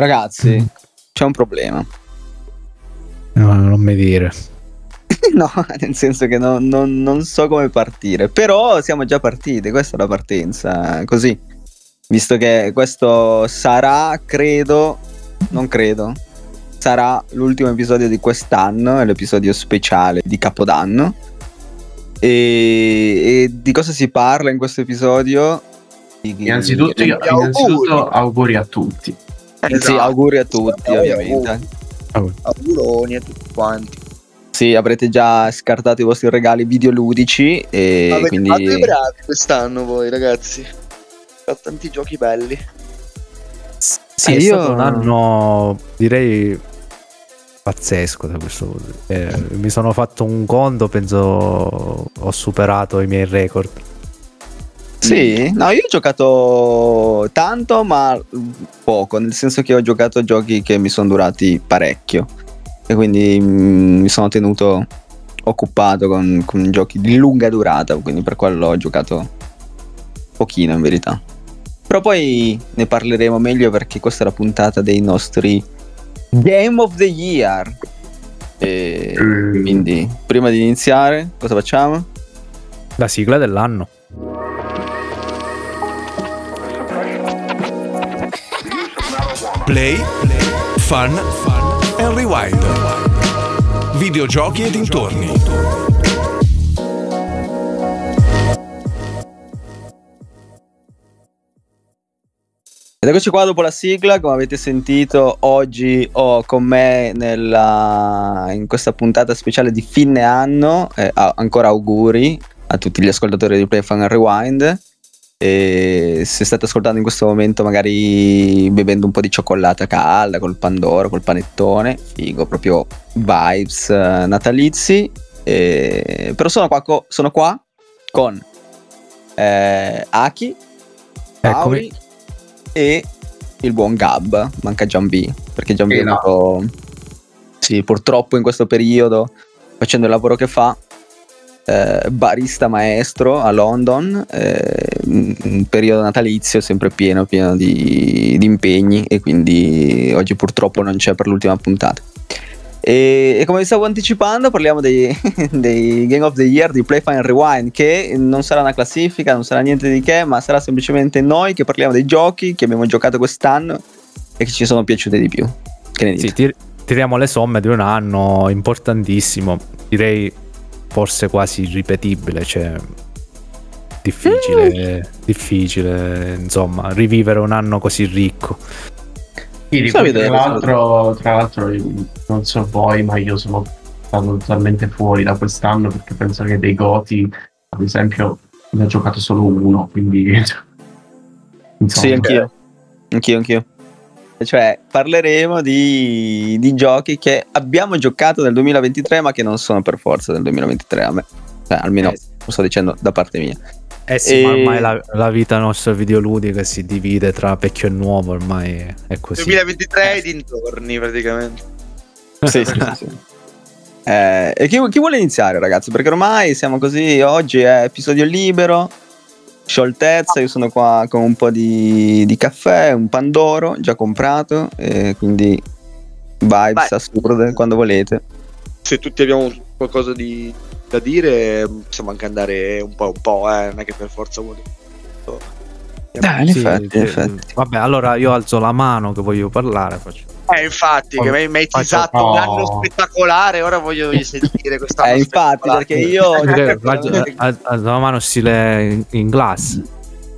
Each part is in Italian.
Ragazzi, c'è un problema. No, non mi dire. no, nel senso che no, non, non so come partire. Però siamo già partiti, questa è la partenza. Così, visto che questo sarà, credo, non credo, sarà l'ultimo episodio di quest'anno, è l'episodio speciale di Capodanno. E, e di cosa si parla in questo episodio? Innanzitutto, io, innanzitutto auguri a tutti. Esatto. Sì, auguri a tutti, ovviamente. Auguroni a tutti quanti. Sì, avrete già scartato i vostri regali videoludici e Avete quindi... fatto i bravi quest'anno voi ragazzi. Ho tanti giochi belli. Sì, Eh, è io- stato un anno, direi, pazzesco da questo punto. Eh, mi sono fatto un conto, penso ho superato i miei record. Sì, no, io ho giocato tanto, ma poco, nel senso che ho giocato a giochi che mi sono durati parecchio e quindi mm, mi sono tenuto occupato con, con giochi di lunga durata, quindi per quello ho giocato pochino in verità. Però poi ne parleremo meglio perché questa è la puntata dei nostri Game of the Year. E Mm. quindi, prima di iniziare, cosa facciamo? La sigla dell'anno. Play, fun, and rewind. Videogiochi e dintorni. Ed eccoci qua dopo la sigla, come avete sentito oggi ho con me nella- in questa puntata speciale di fine anno, eh, ancora auguri a tutti gli ascoltatori di Play Fun and Rewind e se state ascoltando in questo momento magari bevendo un po' di cioccolata calda col pandoro, col panettone, figo, proprio vibes eh, natalizi, E- però sono qua, co- sono qua con eh, Aki, Paoli Eccomi. e il buon Gab, manca Gianbi, perché Gianbi Sì, è no. sì, purtroppo in questo periodo facendo il lavoro che fa eh, barista maestro a London, eh, un periodo natalizio sempre pieno, pieno di, di impegni e quindi oggi purtroppo non c'è per l'ultima puntata. E, e come vi stavo anticipando, parliamo dei, dei Game of the Year di Play and Rewind, che non sarà una classifica, non sarà niente di che, ma sarà semplicemente noi che parliamo dei giochi che abbiamo giocato quest'anno e che ci sono piaciuti di più. Che ne dite? Sì, tir- tiriamo le somme di un anno importantissimo, direi forse quasi irripetibile, cioè difficile, difficile, insomma, rivivere un anno così ricco. Sì, tra, l'altro, tra l'altro, non so voi, ma io sono stato totalmente fuori da quest'anno perché penso che dei Goti, ad esempio, ne ho giocato solo uno, quindi... insomma, Sì, anch'io. Anch'io, anch'io. Cioè, parleremo di, di giochi che abbiamo giocato nel 2023, ma che non sono per forza del 2023 a me. Cioè, almeno Eh, lo sto dicendo da parte mia. Eh sì, E- ma ormai la, la vita nostra videoludica si divide tra vecchio e nuovo, ormai è così. 2023 e dintorni praticamente. Sì, sì, sì. sì. Eh, e chi, chi vuole iniziare, ragazzi? Perché ormai siamo così. Oggi è episodio libero, scioltezza. Io sono qua con un po' di, di caffè, un pandoro già comprato. E quindi vibes Vai. assurde quando volete. Se tutti abbiamo qualcosa di, da dire, possiamo anche andare un po' un po', eh, non è che per forza vuole. Dai, in Sì, effetti, in effetti. Vabbè, allora io alzo la mano che voglio parlare. Faccio... Eh, infatti, che mi hai teasato un no. anno spettacolare, ora voglio sentire questa Eh, infatti, perché io. Alzo la mano stile in, in classe.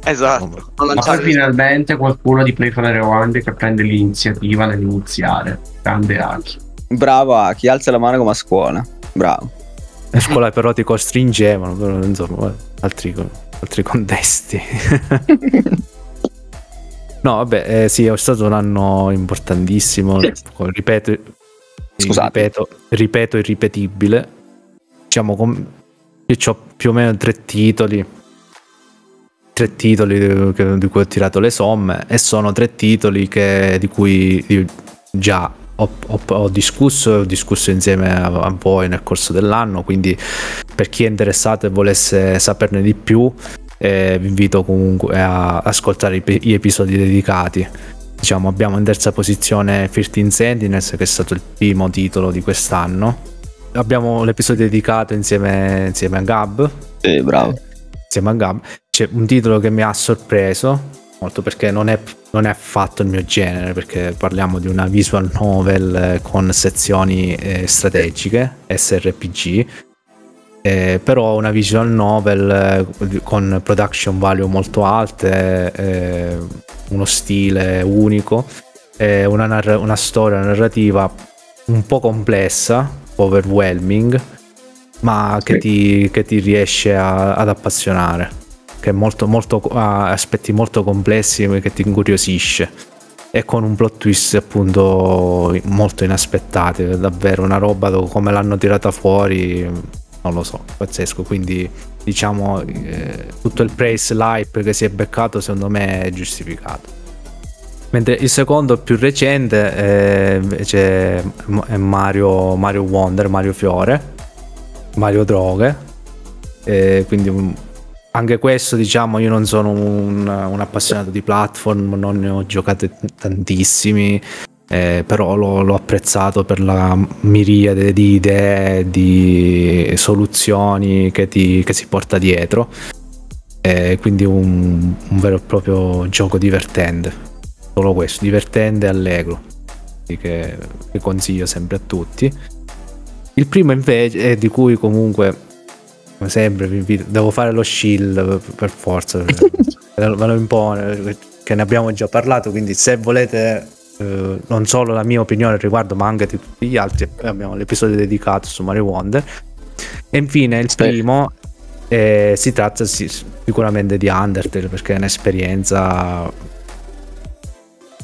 Esatto. Ma poi finalmente qualcuno di Play for Rewind che prende l'iniziativa nell'iniziare. Grande Aki. Bravo, Aki, alza la mano come a scuola. Bravo. A scuola però ti costringevano, però insomma, altri, altri contesti. no, vabbè, eh, sì, è stato un anno importantissimo. Ripeto, Scusate. ripeto, ripeto irripetibile. Diciamo, com- io ho più o meno tre titoli. Tre titoli di, che- di cui ho tirato le somme e sono tre titoli che- di cui già ho, ho- ho discusso e ho discusso insieme a, a voi nel corso dell'anno. Quindi, per chi è interessato e volesse saperne di più, eh, vi invito comunque a ascoltare gli episodi dedicati. diciamo abbiamo in terza posizione 13 Sentinels che è stato il primo titolo di quest'anno. Abbiamo l'episodio dedicato insieme, insieme a Gab. Sì, bravo. Insieme a Gab. C'è un titolo che mi ha sorpreso molto perché non è, non è affatto il mio genere perché parliamo di una visual novel eh, con sezioni eh, strategiche, SRPG eh, però una visual novel eh, con production value molto alte, eh, uno stile unico, una, narra- una, storia narrativa un po' complessa, un po' overwhelming, ma che, ti, che ti, riesce a, ad appassionare, che molto, molto, ha aspetti molto complessi che ti incuriosisce. E con un plot twist appunto molto inaspettati, davvero una roba come l'hanno tirata fuori non lo so, pazzesco. Quindi diciamo eh, tutto il praise l'hype che si è beccato secondo me è giustificato. Mentre il secondo più recente è, invece è Mario, Mario Wonder, Mario Fiore, Mario Droghe. E quindi anche questo diciamo io non sono un, un appassionato di platform, non ne ho giocate tantissimi eh, però l'ho, l'ho, apprezzato per la miriade di idee, di soluzioni che, ti, che si porta dietro. Eh, quindi un, un, vero e proprio gioco divertente. Solo questo, divertente e allegro. Che, che consiglio sempre a tutti. Il primo invece è di cui comunque come sempre vi invito, devo fare lo shield per forza ve lo impone che ne abbiamo già parlato quindi se volete eh, non solo la mia opinione al riguardo, ma anche di tutti gli altri. Abbiamo l'episodio dedicato su Mario Wonder. E infine il primo eh, si tratta sì, sicuramente di Undertale perché è un'esperienza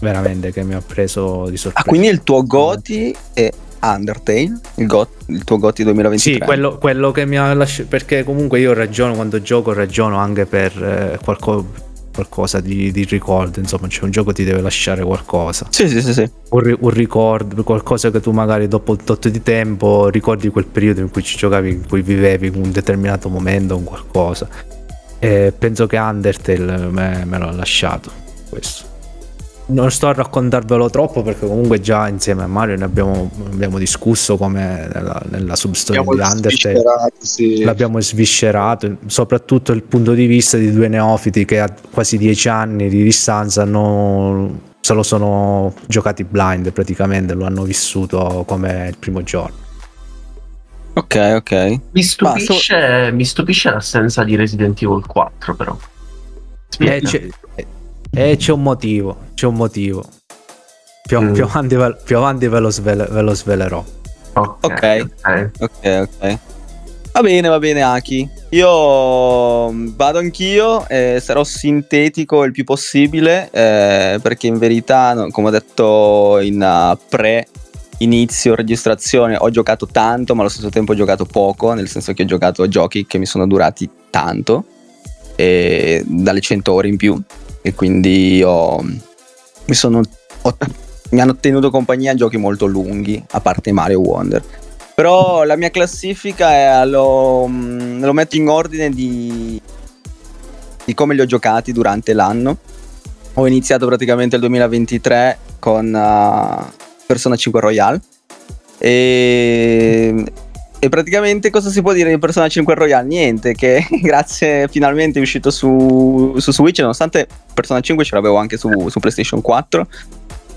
veramente che mi ha preso di sorpresa. Ah, quindi il tuo Goti è Undertale, il, Got, il tuo Goti 2023? Sì, quello, quello, che mi ha lasciato, perché comunque io ragiono quando gioco, ragiono anche per eh, qualcosa qualcosa di, di ricordo, insomma, c'è un gioco ti deve lasciare qualcosa. Sì, sì, sì, sì. Un, un, ricordo, qualcosa che tu magari dopo un tot di tempo ricordi quel periodo in cui ci giocavi, in cui vivevi un determinato momento, un qualcosa. E penso che Undertale me, me l'ha lasciato questo non sto a raccontarvelo troppo perché comunque già insieme a Mario ne abbiamo, abbiamo discusso come nella, nella substoria di Undertale sì. l'abbiamo sviscerato soprattutto il punto di vista di due neofiti che a quasi dieci anni di distanza hanno, se lo sono giocati blind praticamente lo hanno vissuto come il primo giorno. Ok ok. Mi stupisce, so... mi stupisce l'assenza di Resident Evil 4 però. Eh, e c'è un motivo, c'è un motivo. Più, mm. più, avanti, più avanti, ve, lo svele, ve lo svelerò. Ok, ok, ok. ok. Va bene, va bene, Aki. Io mm, vado anch'io e sarò sintetico il più possibile eh, perché in verità, come ho detto in uh, pre inizio registrazione, ho giocato tanto, ma allo stesso tempo ho giocato poco, nel senso che ho giocato a giochi che mi sono durati tanto, dalle 100 ore in più e quindi ho, mi, sono, ho, mi hanno tenuto compagnia giochi molto lunghi, a parte Mario Wonder. Però la mia classifica è, lo, mm, lo metto in ordine di, di come li ho giocati durante l'anno. Ho iniziato praticamente il 2023 con uh, Persona 5 Royale e e praticamente cosa si può dire di Persona 5 Royale? Niente, che grazie finalmente è uscito su, su Switch, nonostante Persona 5 ce l'avevo anche su, su PlayStation 4.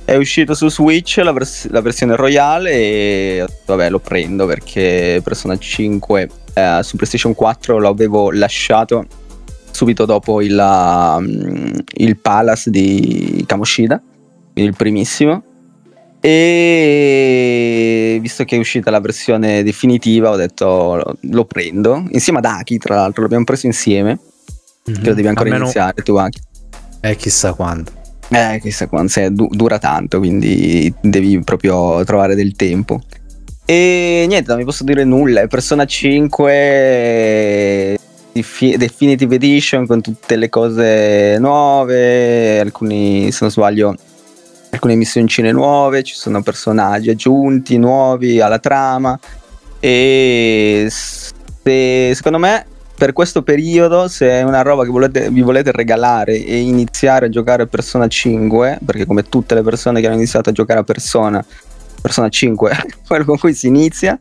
È uscito su Switch la, vers- la, versione Royale e vabbè lo prendo perché Persona 5 eh, su PlayStation 4 l'avevo lasciato subito dopo il, um, il Palace di Kamoshida, il primissimo e visto che è uscita la versione definitiva ho detto lo, prendo. Insieme ad Aki tra l'altro l'abbiamo preso insieme. Mm-hmm. che lo devi ancora Almeno... iniziare tu Aki. Eh chissà quando. Eh chissà quando se du- dura tanto quindi devi proprio trovare del tempo. E niente non vi posso dire nulla. È Persona 5 Definitive Edition con tutte le cose nuove. Alcuni se non sbaglio alcune missioncine nuove, ci sono personaggi aggiunti, nuovi alla trama. E se, secondo me per questo periodo, se è una roba che volete, vi volete regalare e iniziare a giocare a Persona 5, perché come tutte le persone che hanno iniziato a giocare a Persona, Persona 5 è quello con cui si inizia,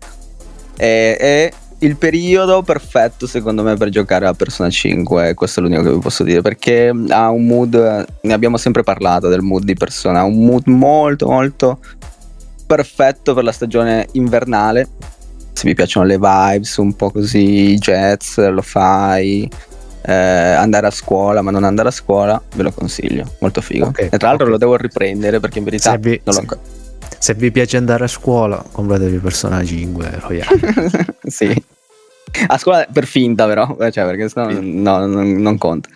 è, è il periodo perfetto secondo me per giocare a Persona 5, questo è l'unico che vi posso dire, perché ha un mood, ne abbiamo sempre parlato del mood di Persona, ha un mood molto molto perfetto per la stagione invernale. Se vi piacciono le vibes, un po' così jazz, lo fai. Eh, andare a scuola, ma non andare a scuola, ve lo consiglio. Molto figo. Ok, e tra l'altro ok. lo devo riprendere perché in verità Se vi, non l'ho ancora. Se vi piace andare a scuola, compratevi Persona 5 Royale. sì. A scuola per finta, però, eh, cioè, perché sennò no, non, non conta.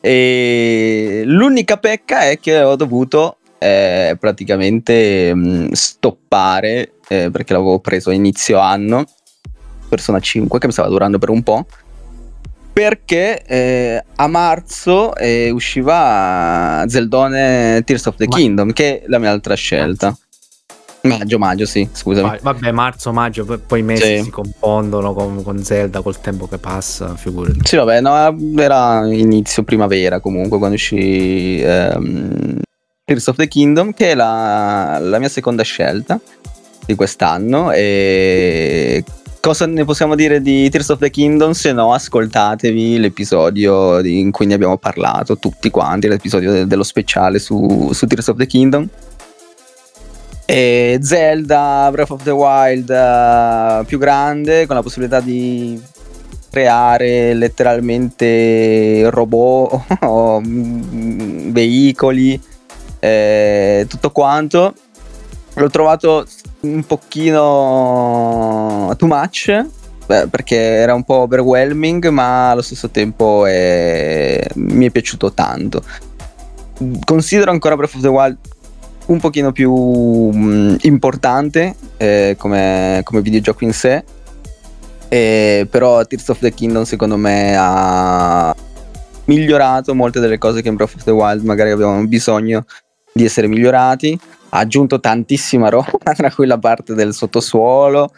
E l'unica pecca è che ho dovuto eh, praticamente mh, stoppare eh, perché l'avevo preso a inizio anno, Persona 5, che mi stava durando per un po'. Perché eh, a marzo eh, usciva Zeldone Tears of the Ma- Kingdom, che è la mia altra scelta. Maggio, maggio, sì, scusami. Vabbè, marzo, maggio, poi, i mesi Sì. si confondono con, con Zelda col tempo che passa, figurati. Sì, vabbè, no, era inizio primavera comunque quando uscì ehm, Tears of the Kingdom, che è la, la mia seconda scelta di quest'anno. E cosa ne possiamo dire di Tears of the Kingdom se no ascoltatevi l'episodio di- in cui ne abbiamo parlato tutti quanti, l'episodio de- dello speciale su, su Tears of the Kingdom. E Zelda Breath of the Wild eh, più grande con la possibilità di creare letteralmente robot o mm, veicoli eh, tutto quanto. L'ho trovato un pochino too much perché era un po' overwhelming ma allo stesso tempo eh, mi è piaciuto tanto. Considero ancora Breath of the Wild un pochino più mm, importante eh, come, come videogioco in sé. Eh, però Tears of the Kingdom secondo me ha migliorato molte delle cose che in Breath of the Wild magari avevano bisogno di essere migliorati. Ha aggiunto tantissima roba tra cui la parte del sottosuolo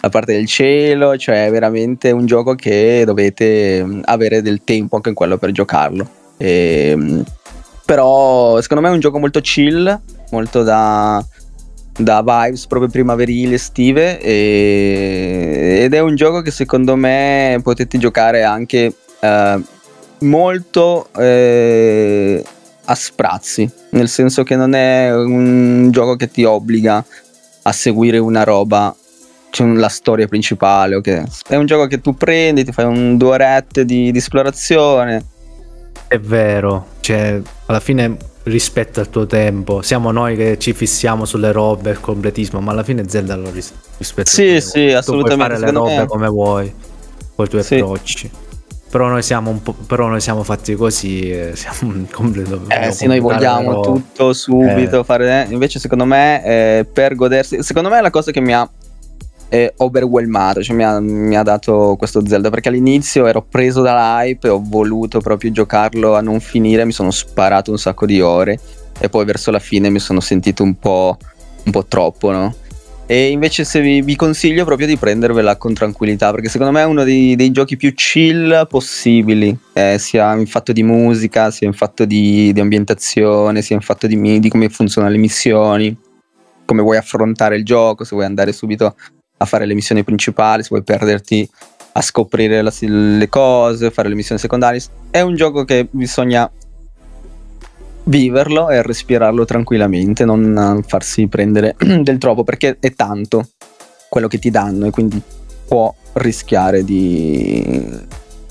la parte del cielo cioè è veramente un gioco che dovete avere del tempo anche in quello per giocarlo. Ehm, però secondo me è un gioco molto chill molto da da vibes proprio primaverili estive e- ed è un gioco che secondo me potete giocare anche eh, molto eh, a sprazzi nel senso che non è un gioco che ti obbliga a seguire una roba c'è un- la storia principale ok? è un gioco che tu prendi ti fai un due orette di, di esplorazione È vero, cioè, alla fine rispetta il tuo tempo. Siamo noi che ci fissiamo sulle robe, il completismo, ma alla fine Zelda lo ris- rispetta. Sì, sì, tempo. Tu assolutamente, puoi fare le robe me- come vuoi, con i tuoi Sì. approcci. Però noi siamo un po', però noi siamo fatti così, siamo un completo. Eh sì, noi vogliamo tutto subito Eh. fare. Invece, secondo me, eh, per godersi. Secondo me è la cosa che mi ha eh, overwhelmato, cioè mi ha, mi ha dato questo Zelda. Perché all'inizio ero preso dalla hype e ho voluto proprio giocarlo a non finire. Mi sono sparato un sacco di ore. E poi verso la fine mi sono sentito un po', un po' troppo, no? E invece se vi, vi consiglio proprio di prendervela con tranquillità, perché secondo me è uno dei, dei giochi più chill possibili, eh, sia in fatto di musica, sia in fatto di, di ambientazione, sia in fatto di, di come funzionano le missioni, come vuoi affrontare il gioco, se vuoi andare subito a fare le missioni principali, se vuoi perderti a scoprire la- le cose, fare le missioni secondarie. È un gioco che bisogna viverlo e respirarlo tranquillamente, non farsi prendere del troppo perché è tanto quello che ti danno e quindi può rischiare di,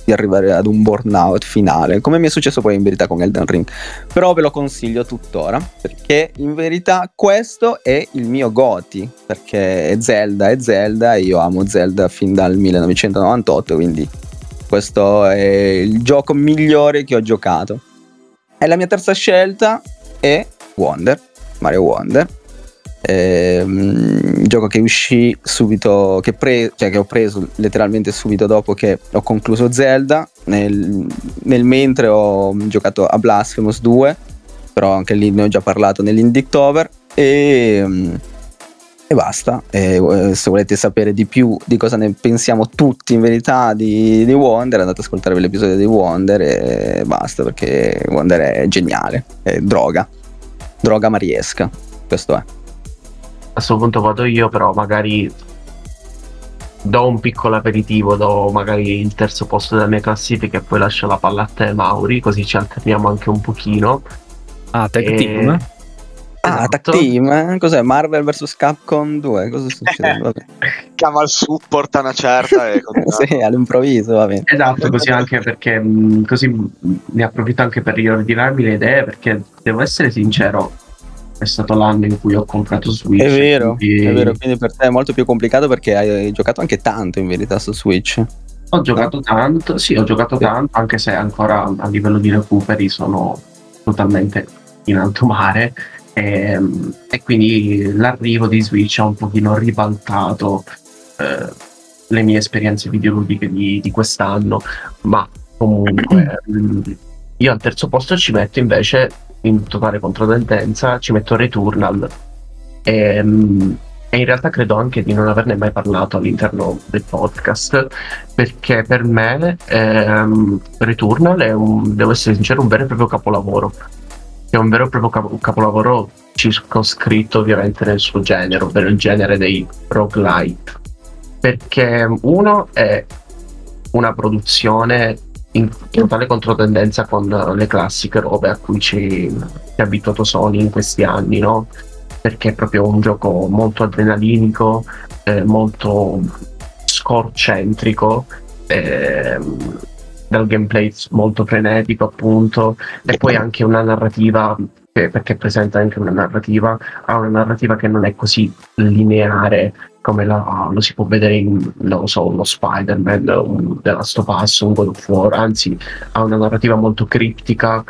di arrivare ad un burnout finale, come mi è successo poi in verità con Elden Ring. Però ve lo consiglio tuttora perché in verità questo è il mio Goti, perché è Zelda è Zelda e io amo Zelda fin dal 1998, quindi questo è il gioco migliore che ho giocato. E la mia terza scelta è Wonder, Mario Wonder. Ehm, gioco che uscì subito, che, pre- cioè che ho preso letteralmente subito dopo che ho concluso Zelda. Nel, nel mentre ho giocato a Blasphemous 2, però anche lì ne ho già parlato nell'Indicktober. E mm, E basta, e, eh, se volete sapere di più di cosa ne pensiamo tutti in verità di, di Wonder, andate ad ascoltare l'episodio di Wonder e basta perché Wonder è geniale, è droga, droga mariesca, questo è. A questo punto vado io, però magari do un piccolo aperitivo, do magari il terzo posto della mia classifica e poi lascio la palla a te Mauri, così ci alterniamo anche un pochino. Ah, tag E- team? Ah, Esatto. Tag Team, eh? cos'è? Marvel vs Capcom 2, cosa succede? Vabbè. Chiama il support a una certa e sì, all'improvviso, va bene. Esatto, così anche perché mh, così mh, ne approfitto anche per riordinarmi le idee perché devo essere sincero, è stato l'anno in cui ho comprato Switch. È vero, quindi è vero, quindi per te è molto più complicato perché hai giocato anche tanto in verità su Switch. Ho giocato tanto, sì, ho giocato tanto, anche se ancora a livello di recuperi sono totalmente in alto mare. E, e quindi l'arrivo di Switch ha un pochino ribaltato eh, le mie esperienze videoludiche di, di quest'anno, ma comunque mh, io al terzo posto ci metto invece in totale controtendenza, ci metto Returnal. E, mh, e in realtà credo anche di non averne mai parlato all'interno del podcast perché per me ehm, Returnal è un, devo essere sincero, un vero e proprio capolavoro. È un vero e proprio capo- capolavoro circoscritto ovviamente nel suo genere, ovvero il genere dei roguelite. Perché uno è una produzione in totale controtendenza con le classiche robe a cui ci, ha abituato Sony in questi anni, no? Perché è proprio un gioco molto adrenalinico, eh, molto score-centrico, ehm, dal gameplay molto frenetico appunto e poi anche una narrativa perché presenta anche una narrativa ha una narrativa che non è così lineare come la- lo si può vedere in non lo so uno Spider-Man un The Last of Us un God of War anzi ha una narrativa molto criptica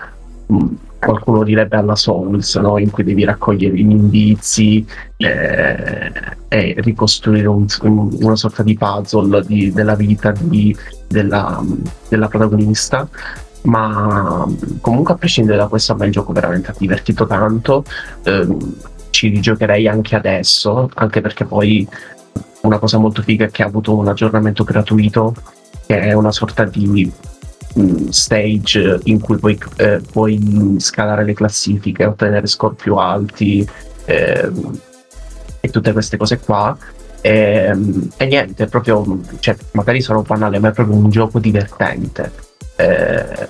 mh, qualcuno direbbe alla Souls no? in cui devi raccogliere gli indizi eh, e ricostruire un- un- una sorta di puzzle di- della vita di- della, della protagonista ma comunque a prescindere da questo a me il gioco veramente ha divertito tanto ehm, ci rigiocherei anche adesso anche perché poi una cosa molto figa è che ha avuto un aggiornamento gratuito che è una sorta di mm, stage in cui puoi, eh, puoi scalare le classifiche ottenere score più alti ehm, e tutte queste cose qua e, e niente, è proprio, cioè, magari sono banale, ma è proprio un gioco divertente. Eh,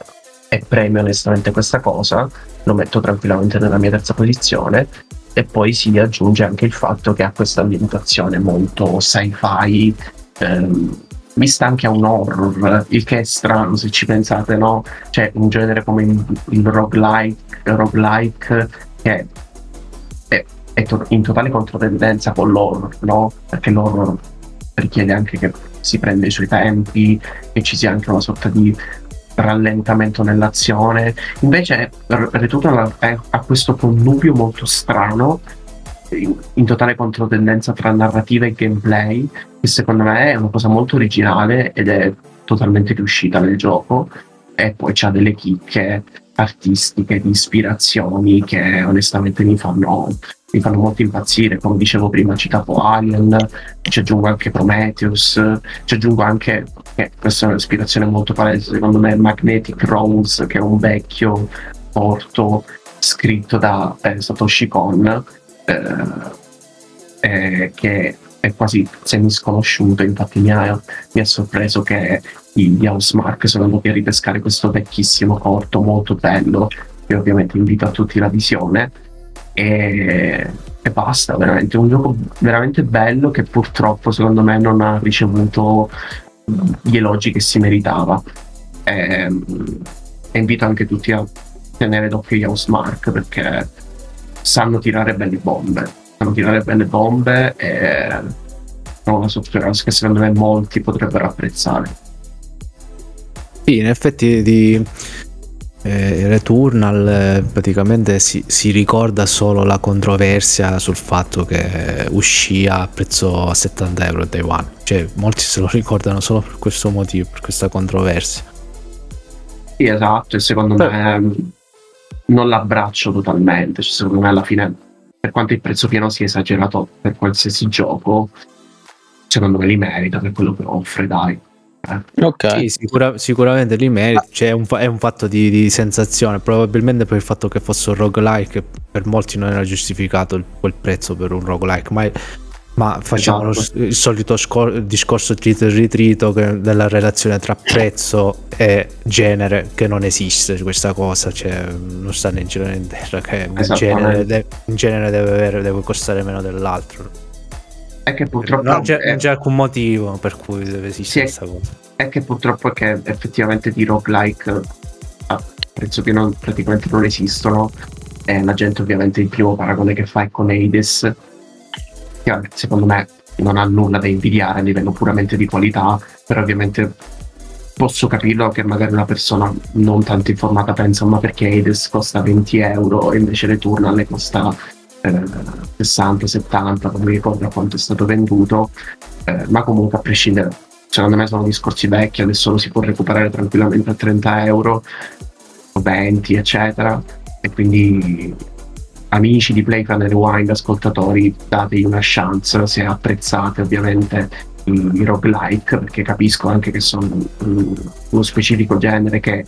e premio onestamente questa cosa, lo metto tranquillamente nella mia terza posizione. E poi si aggiunge anche il fatto che ha questa ambientazione molto sci-fi, ehm, vista anche a un horror, il che è strano se ci pensate, no? Cioè, un genere come il, il roguelike, roguelike che è, è to- in totale controtendenza con l'horror, no? Perché l'horror richiede anche che si prenda i suoi tempi, che ci sia anche una sorta di rallentamento nell'azione. Invece R- Returnal è- ha questo connubio molto strano, in totale controtendenza tra narrativa e gameplay, che secondo me è una cosa molto originale ed è totalmente riuscita nel gioco. E poi c'ha delle chicche artistiche, di ispirazioni che onestamente mi fanno, mi fanno molto impazzire. Come dicevo prima, citavo Alien, ci aggiungo anche Prometheus, ci aggiungo anche, che questa è un'ispirazione molto palese, secondo me, Magnetic Rose, che è un vecchio porto scritto da eh, Satoshi Kon, eh, eh, che è quasi semi-sconosciuto, infatti mi ha, mi ha sorpreso che gli Housemark sono andati a ripescare questo vecchissimo corto molto bello, che ovviamente invito a tutti la visione. E, e basta, veramente un gioco veramente bello che purtroppo secondo me non ha ricevuto gli elogi che si meritava. E, e invito anche tutti a tenere d'occhio gli Housemark perché sanno tirare belle bombe, sanno tirare belle bombe e sono una software che secondo me molti potrebbero apprezzare. Sì, in effetti di eh, Returnal eh, praticamente si, si ricorda solo la controversia sul fatto che uscì a prezzo a 70 euro a Taiwan. Cioè, molti se lo ricordano solo per questo motivo, per questa controversia. Sì, esatto, e secondo Beh. me non l'abbraccio totalmente, cioè, secondo me alla fine per quanto il prezzo pieno sia esagerato per qualsiasi gioco, secondo me li merita per quello che offre, dai. Eh. Ok. Sì, sicura- sicuramente li merita. Cioè, è, un è un fatto di, di sensazione. Probabilmente per il fatto che fosse un roguelike, per molti non era giustificato quel prezzo per un roguelike. Ma, ma facciamo s- il solito scor- discorso trito e ritrito che- della relazione tra prezzo e genere, che non esiste questa cosa. Cioè, non sta né in cielo né in terra. Che un genere, de- un genere deve, avere- deve costare meno dell'altro. È che purtroppo Non c'è, è- non c'è alcun motivo per cui deve esistere Sì. questa cosa. è che purtroppo è che effettivamente di roguelike a prezzo pieno praticamente non esistono e la gente ovviamente il primo paragone che fa è con Hades che vabbè, secondo me non ha nulla da invidiare a livello puramente di qualità però ovviamente posso capirlo che magari una persona non tanto informata pensa ma perché Hades costa 20 euro e invece Returnal ne costa eh, 60, 70 non mi ricordo quanto è stato venduto eh, ma comunque a prescindere secondo me sono discorsi vecchi, adesso lo si può recuperare tranquillamente a 30 euro, o 20, eccetera. E quindi amici di Playfan e Rewind, ascoltatori, dategli una chance se apprezzate ovviamente i, i roguelike, perché capisco anche che sono mm, uno specifico genere che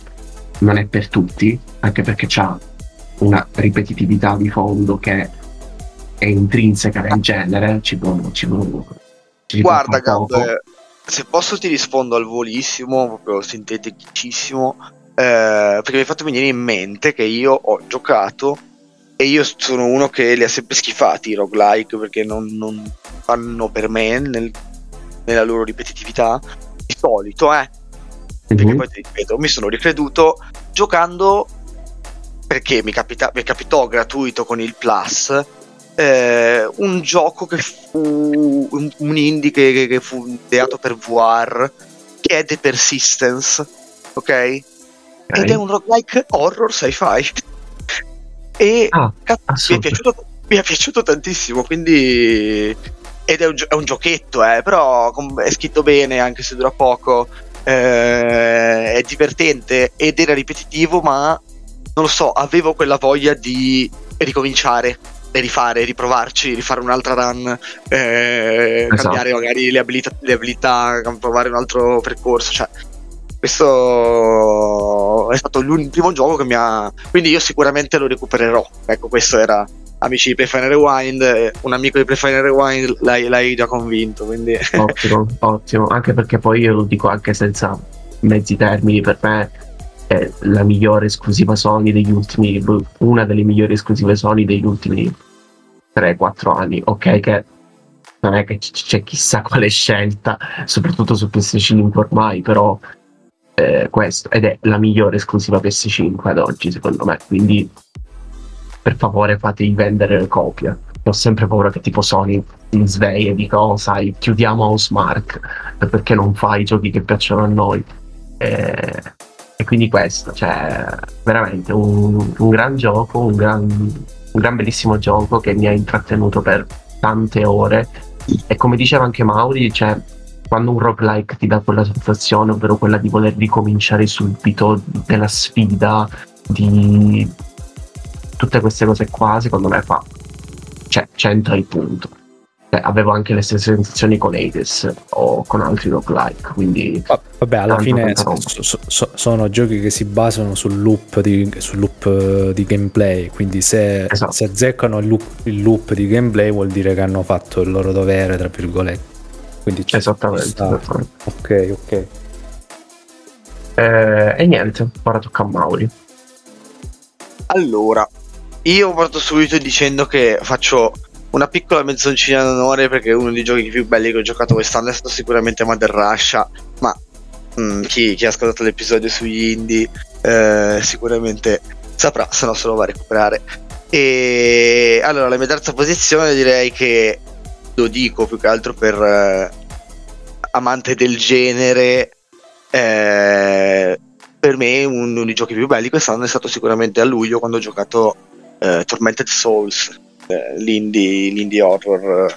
non è per tutti, anche perché c'ha una ripetitività di fondo che è intrinseca nel genere, ci può, ci può, ci Guarda. Gab, eh, se posso ti rispondo al volissimo, proprio sinteticissimo, eh, perché mi hai fatto venire in mente che io ho giocato e io sono uno che li ha sempre schifati i roguelike perché non, non fanno per me nel- nella loro ripetitività. Di solito, eh, perché Mhm. poi ti ripeto, mi sono ricreduto giocando perché mi, capita- mi capitò gratuito con il Plus eh, un gioco che fu un, un indie che, che- fu ideato per VR che è The Persistence ok? ed è un roguelike horror sci-fi. E Ah, cazzo, mi, è piaciuto, mi è piaciuto tantissimo quindi ed è un, è un giochetto eh, però è scritto bene anche se dura poco. Eh, è divertente ed era ripetitivo ma non lo so avevo quella voglia di ricominciare e rifare, riprovarci, rifare un'altra run, eh, Esatto. cambiare magari le abilità, le abilità, provare un altro percorso. Cioè, questo è stato il primo gioco che mi ha. Quindi io sicuramente lo recupererò. Ecco, questo era amici di Playfine Rewind. Un amico di Playfine Rewind l'hai, l'hai già convinto. Quindi ottimo, ottimo. Anche perché poi io lo dico anche senza mezzi termini, per me è la migliore esclusiva Sony degli ultimi, una delle migliori esclusive Sony degli ultimi 3-4 anni. Ok, che non è che c- c'è chissà quale scelta, soprattutto su PS5 ormai, però eh, questo ed è la migliore esclusiva PS5 ad oggi, secondo me. Quindi per favore fatevi vendere le copie. Ho sempre paura che tipo Sony si svegli e dica, oh sai, chiudiamo Housemark perché non fa i giochi che piacciono a noi. E, e quindi questo, cioè, veramente un, un gran gioco, un gran, un gran bellissimo gioco che mi ha intrattenuto per tante ore. E come diceva anche Mauri, cioè, quando un roguelike ti dà quella sensazione, ovvero quella di voler ricominciare subito, della sfida, di tutte queste cose qua, secondo me fa, cioè, c'entra il punto. Cioè, avevo anche le stesse sensazioni con Hades o con altri roguelike, quindi Va- Vabbè, alla fine tanta so- so- so- sono giochi che si basano sul loop di, sul loop, eh, di gameplay, quindi se, Esatto. se azzeccano il loop, il loop di gameplay vuol dire che hanno fatto il loro dovere, tra virgolette. Quindi ci- esattamente. esattamente. Ok, ok. Eh, e niente, ora tocca a Mauri. Allora, io parto subito dicendo che faccio una piccola mezzoncina d'onore perché uno dei giochi più belli che ho giocato quest'anno è stato sicuramente Mother Russia, ma mm, chi, chi ha ascoltato l'episodio sugli indie eh, sicuramente saprà, se no se lo va a recuperare. E allora, la mia terza posizione direi che lo dico più che altro per eh, amante del genere. eh, per me uno dei giochi più belli quest'anno è stato sicuramente a luglio quando ho giocato eh, Tormented Souls, l'indie, l'indie horror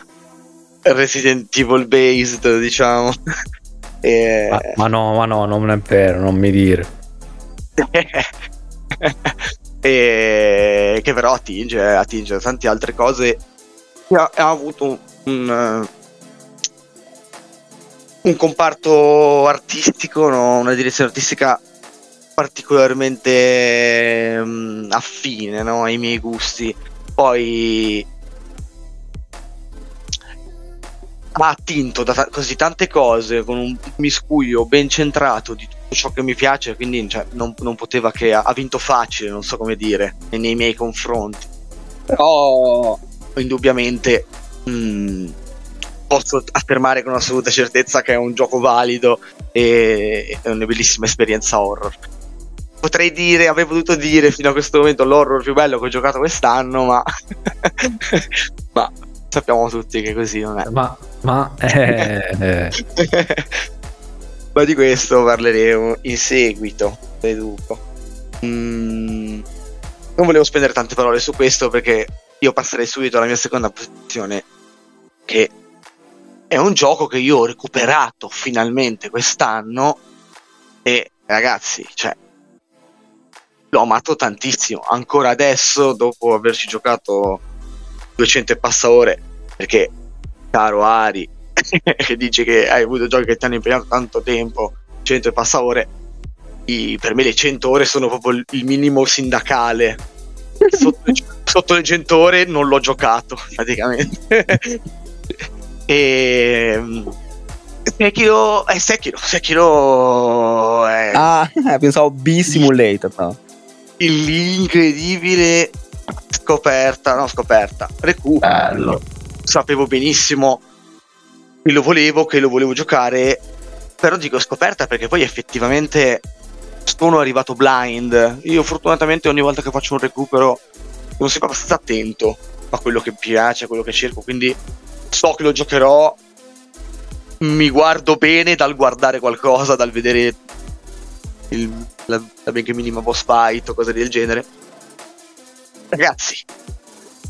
eh, Resident Evil based, diciamo. E- Ma, ma no, ma no, non è vero, non mi dire. e che però attinge, attinge a tante altre cose e ha, ha avuto un, un, un comparto artistico, no? una direzione artistica particolarmente um, affine no? ai miei gusti. Poi ha attinto da ta- così tante cose con un miscuglio ben centrato di tutto ciò che mi piace, quindi cioè, non, non, poteva che ha, ha, vinto facile, non so come dire, nei miei confronti. Però indubbiamente mh, mm, posso affermare con assoluta certezza che è un gioco valido e è una bellissima esperienza horror. Potrei dire, avrei potuto dire fino a questo momento l'horror più bello che ho giocato quest'anno, ma, ma sappiamo tutti che così non è. Ma, ma, eh... ma di questo parleremo in seguito, deduco. Mm, non volevo spendere tante parole su questo perché io passerei subito alla mia seconda posizione, che è un gioco che io ho recuperato finalmente quest'anno e ragazzi, cioè, l'ho amato tantissimo. Ancora adesso, dopo averci giocato 200 e passa ore perché caro Ari che dice che hai avuto giochi che ti hanno impegnato tanto tempo 100 e passa ore i, per me le 100 ore sono proprio il minimo sindacale sotto, sotto le 100 ore non l'ho giocato praticamente e Sekiro è eh, Sekiro Sekiro è... ah pensavo B-Simulator no? L'incredibile scoperta, no scoperta, recupero. Sapevo benissimo che lo volevo, che lo volevo giocare, però dico scoperta perché poi effettivamente sono arrivato blind. Io fortunatamente ogni volta che faccio un recupero sono sempre abbastanza attento a quello che piace, a quello che cerco, quindi so che lo giocherò, mi guardo bene dal guardare qualcosa, dal vedere il, la, la benché minima boss fight o cose del genere Ragazzi,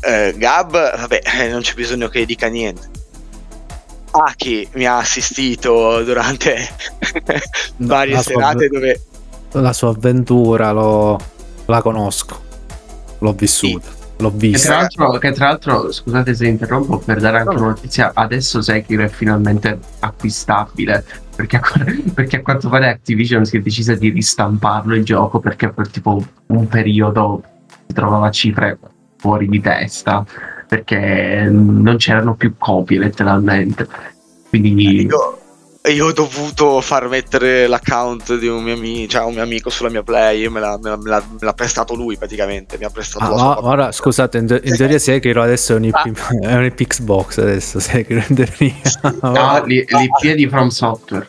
eh, Gab, vabbè, eh, non c'è bisogno che dica niente. Aki mi ha assistito durante varie serate dove... La sua avventura lo, la conosco, l'ho vissuta. Sì. L'ho vista. Che tra, che tra, l'altro, scusate se interrompo, per dare anche una notizia, adesso Sekiro è finalmente acquistabile. Perché perché a quanto pare Activision si è decisa di ristamparlo il gioco perché per tipo un periodo si trovava cifre fuori di testa perché non c'erano più copie letteralmente. Quindi io, io ho dovuto far mettere l'account di un mio amico, cioè un mio amico sulla mia play, me l'ha, me l'ha, me l'ha, me l'ha prestato lui praticamente, mi ha prestato ah, la Ora scusate, in, in teoria Sekiro adesso è un, IP, ah. è un Xbox adesso, Sekiro in teoria. no, l'IP è di From Software.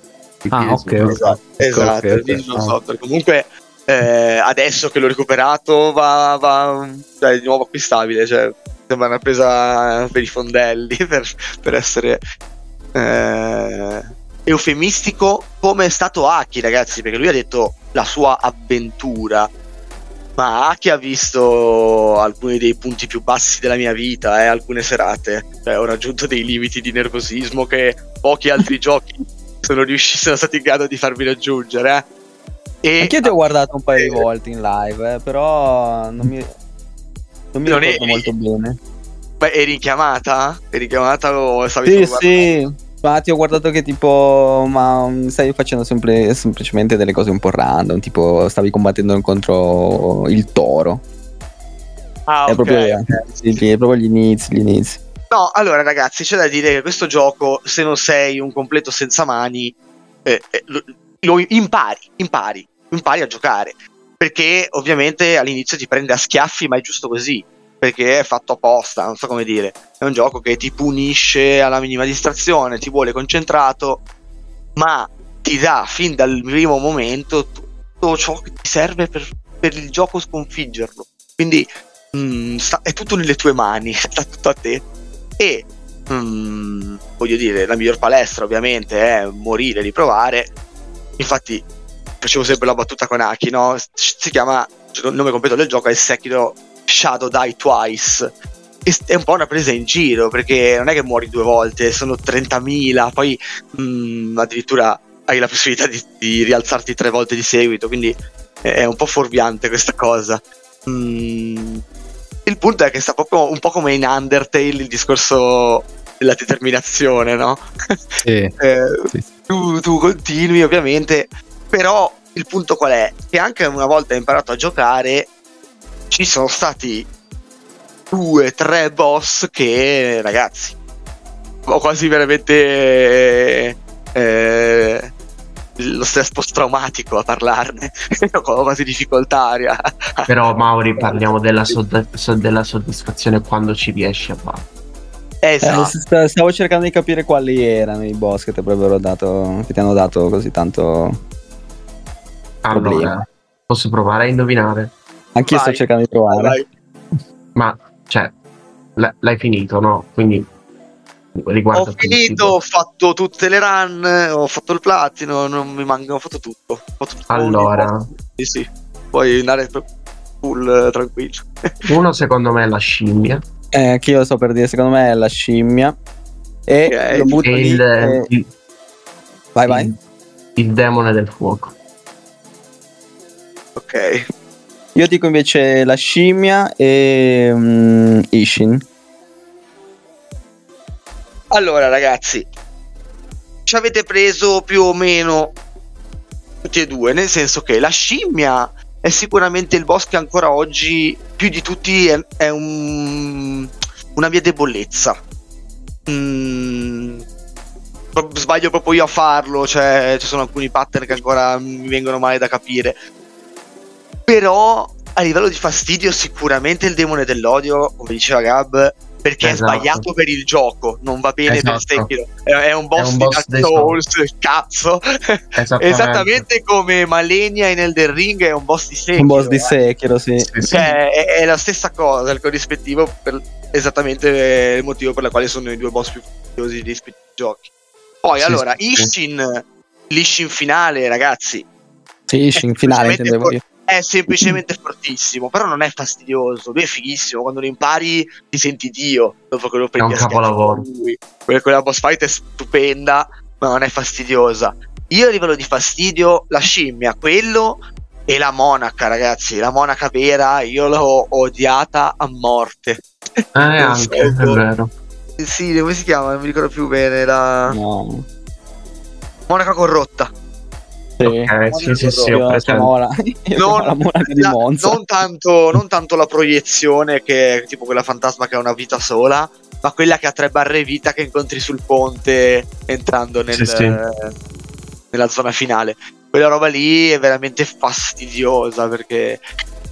Ah, ok, esatto, esatto, okay, okay. Software. Comunque eh, adesso che l'ho recuperato va, va cioè, di nuovo acquistabile cioè, sembra una presa per i fondelli per, per essere eh, eufemistico come è stato Aki ragazzi perché lui ha detto la sua avventura ma Aki ha visto alcuni dei punti più bassi della mia vita eh, alcune serate cioè, ho raggiunto dei limiti di nervosismo che pochi altri giochi sono riusciti sono stati in grado di farmi raggiungere eh e... Anch'io ti ho guardato un paio di volte in live, eh, però non mi, non mi non ricordo eri... molto bene. Beh, eri in chiamata? Eri in chiamata o stavi Sì, sì. Ti ho guardato che tipo, ma stai facendo sempre, semplicemente delle cose un po' random, tipo stavi combattendo contro il toro. Ah, è, okay. proprio, sì, è proprio gli inizi, gli inizi. No, allora ragazzi, c'è da dire che questo gioco, se non sei un completo senza mani, eh, eh, lo, lo impari, impari impari a giocare. Perché ovviamente all'inizio ti prende a schiaffi, ma è giusto così. Perché è fatto apposta, non so come dire. È un gioco che ti punisce alla minima distrazione, ti vuole concentrato, ma ti dà fin dal primo momento tutto ciò che ti serve per, per il gioco sconfiggerlo. Quindi mh, mm, sta, è tutto nelle tue mani, sta tutto a te. E mh, mm, voglio dire, la miglior palestra ovviamente è morire, riprovare. Infatti facevo sempre la battuta con Aki, no? Si chiama, il nome completo del gioco è Sekiro Shadow Die Twice. È un po' una presa in giro perché non è che muori due volte, sono 30.000, poi mh, mm, addirittura hai la possibilità di, di, rialzarti tre volte di seguito, quindi è un po' fuorviante questa cosa. mm, il punto è che sta proprio un po' come in Undertale il discorso della determinazione, no? Sì. Eh, sì. tu, tu continui ovviamente, però il punto qual è? Che anche una volta imparato a giocare ci sono stati due, tre boss che ragazzi ho quasi veramente eh, lo stress post-traumatico a parlarne ho quasi difficoltà a- a- Però Mauri parliamo della, sodda- so- della soddisfazione quando ci riesci a fare. Eh, Eh, esatto. st- stavo cercando di capire quali erano i boss che ti avrebbero dato, che ti hanno dato così tanto. Allora, Problema. posso provare a indovinare? Anch'io sto cercando di trovare. Vai. Ma, cioè, l- l'hai finito, no? Quindi ho finito, ho fatto tutte le run, ho fatto il platino, non mi manca, ho fatto tutto. Ho fatto tutto Allora. Sì, sì. Puoi andare per- full eh, tranquillo. Uno secondo me è la scimmia Eh, anch'io lo so per dire, secondo me è la scimmia. E Ok. lo butto lì. il, e- il- Vai, vai. il- il demone del fuoco. Ok. Io dico invece la scimmia e mm, Ishin. Allora, ragazzi, ci avete preso più o meno tutti e due, nel senso che la scimmia è sicuramente il boss che ancora oggi, più di tutti, è, è un- una mia debolezza. Mm, sbaglio proprio io a farlo, cioè ci sono alcuni pattern che ancora mi vengono male da capire. Però a livello di fastidio sicuramente il demone dell'odio, come diceva Gab, perché Esatto. è sbagliato per il gioco, non va bene per Esatto. Sekiro. È, è un boss, un di Dark dei Souls, cazzo. Esattamente. Esattamente come Malenia in Elden Ring è un boss di Sekiro. Un boss di eh. Sekiro, sì. Sì, sì. Cioè, è, è la stessa cosa, il corrispettivo per esattamente il motivo per il quale sono i due boss più fastidiosi di rispettivi giochi. Poi Sì, allora. Ishin, l'Ishin finale, ragazzi, Sì, Ishin, finale intendevo for- io. È semplicemente fortissimo, però non è fastidioso, lui è fighissimo, quando lo impari ti senti Dio, dopo che lo prendi un a schiaffi capolavoro. Quella, quella boss fight è stupenda, ma non è fastidiosa. Io a livello di fastidio, la scimmia, quello e la monaca, ragazzi, la monaca vera, io l'ho odiata a morte. Eh, anche, è vero. Sì, come si chiama? Non mi ricordo più bene, la No. monaca corrotta. Sì. Ok, sì, sì, sì, ho presente. chiamavo la, io chiamavo la monaca di Monza. non tanto, non tanto la proiezione che è tipo quella fantasma che ha una vita sola, ma quella che ha tre barre vita che incontri sul ponte entrando nel- Sì, sì. nella zona finale. Quella roba lì è veramente fastidiosa perché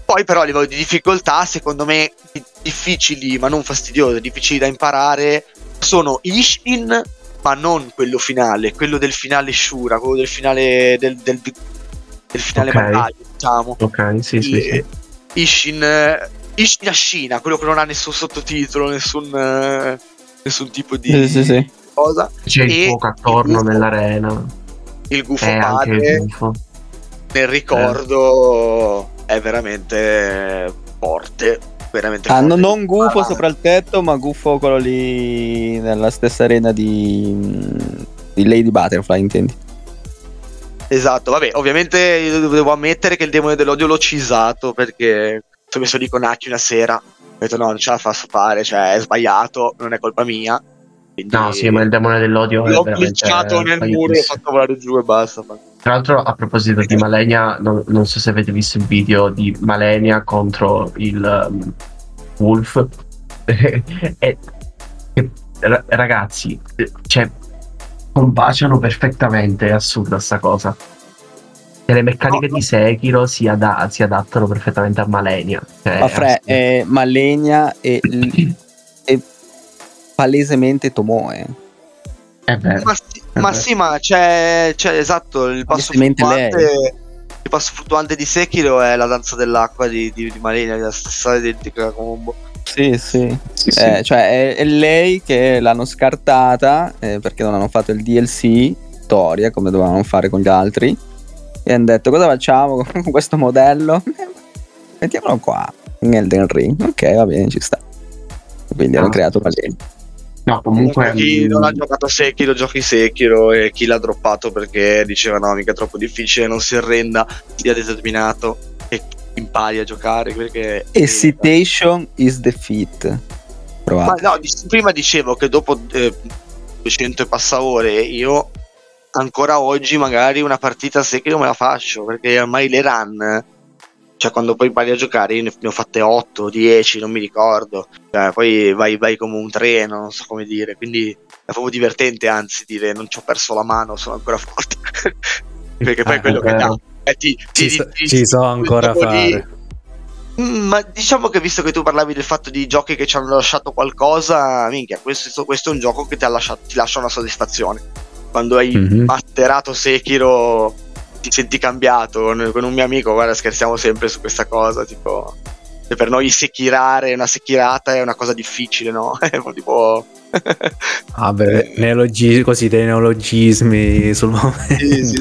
poi però a livello di difficoltà, secondo me di- difficili, ma non fastidiose, difficili da imparare sono Ishin, ma non quello finale, quello del finale Shura, quello del finale del, del, del finale Ok. battaglia, diciamo. Ok, sì, sì, sì. Le- Ishin eh, Ishin Ashina, quello che non ha nessun sottotitolo, nessun eh, nessun tipo di Sì, sì, sì. cosa. C'è il E fuoco attorno il gufo- nell'arena. Il gufo È anche padre il gufo. nel ricordo è veramente forte, veramente Ah, forte. no- non gufo Ah, sopra il tetto, ma gufo quello lì nella stessa arena di, di Lady Butterfly, intendi? Esatto, vabbè, ovviamente io devo ammettere che il demone dell'odio l'ho cisato perché sono messo lì con Aki una sera. Ho detto no, non ce la faccio fare, cioè è sbagliato, non è colpa mia. Quindi No, sì, ma il demone dell'odio è l'ho cliccato nel muro e sbagliatissimo. fatto volare giù e basta. Tra l'altro, a proposito di Malenia, non, non so se avete visto il video di Malenia contro il um, Wolf. e, e- ra- ragazzi, eh, cioè, combaciano perfettamente. È assurda sta cosa. E le meccaniche No. di Sekiro si, ada- si adattano perfettamente a Malenia. Cioè, Ma Fre, assurdo. è Malenia e, e palesemente Tomoe. È vero. Ma sì, ma, Eh beh. sì, ma c'è, c'è esatto il passo fluttuante. Il passo fluttuante di Sekiro è la danza dell'acqua di, di, di Malenia, la stessa identica combo. Sì, sì. Sì, sì. Eh, cioè è, è lei che l'hanno scartata eh, perché non hanno fatto il DLC Storia come dovevano fare con gli altri e hanno detto cosa facciamo con questo modello? Mettiamolo qua in Elden Ring. Ok, va bene, ci sta. Quindi hanno Ah. creato Malenia. No, comunque. chi mm, non ha giocato a Sekiro giochi Sekiro e chi l'ha droppato perché diceva no mica è troppo difficile non si arrenda sia determinato e impari a giocare. Perché Hesitation is defeat. Ma Provate. no, di- prima dicevo che dopo eh, 200 e passa ore io ancora oggi magari una partita Sekiro me la faccio perché ormai le run cioè quando poi impari a giocare io ne, ne ho fatte 8 10 non mi ricordo cioè, poi vai, vai come un treno non so come dire quindi è proprio divertente anzi dire non ci ho perso la mano sono ancora forte perché poi Eh, è quello che è dà. Eh, ti- Ci, ti- so, ti- ci so ancora lì- fare. Mm, Ma diciamo che visto che tu parlavi del fatto di giochi che ci hanno lasciato qualcosa, minchia, questo, questo è un gioco che ti, ha lasciato, ti lascia una soddisfazione. Quando hai Mhm. masterato Sekiro ti senti cambiato. Con un mio amico, guarda, scherziamo sempre su questa cosa, tipo... Per noi sekirare una sekirata è una cosa difficile, no? Tipo... Vabbè, neologi- così dei neologismi sul momento. Sì, sì,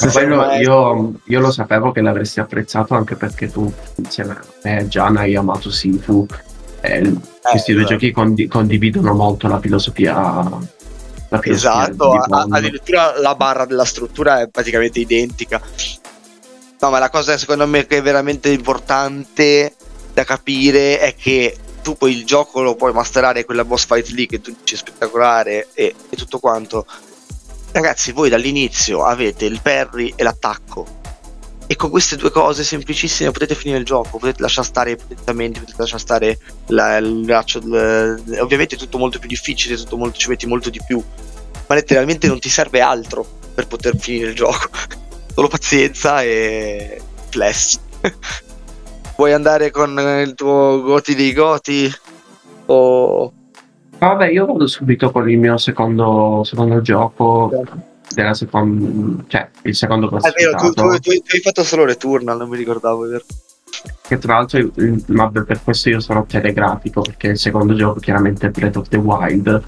sì. Quello io, io lo sapevo che l'avresti apprezzato anche perché tu insieme a me, Gian, hai amato Sifu. E questi due Eh, giochi condi- condividono molto la filosofia. Esatto, a- addirittura la barra della struttura è praticamente identica. No, ma la cosa secondo me che è veramente importante da capire è che tu poi il gioco lo puoi masterare quella boss fight lì che tu dici spettacolare e, e tutto quanto. Ragazzi, voi dall'inizio avete il parry e l'attacco. E con queste due cose semplicissime potete finire il gioco, potete lasciare stare i potenziamenti, potete lasciare stare la- il braccio. ovviamente è tutto molto più difficile, tutto molto- ci metti molto di più ma letteralmente non ti serve altro per poter finire il gioco. Solo pazienza e flash. Vuoi andare con il tuo goti dei goti? O Vabbè, io vado subito con il mio secondo, secondo gioco. Della seconda, cioè il secondo è vero, tu, classificato. tu- tu- tu hai fatto solo Returnal, non mi ricordavo, è vero? Che tra l'altro, vabbè, per questo io sono telegrafico, perché il secondo gioco chiaramente è Breath of the Wild.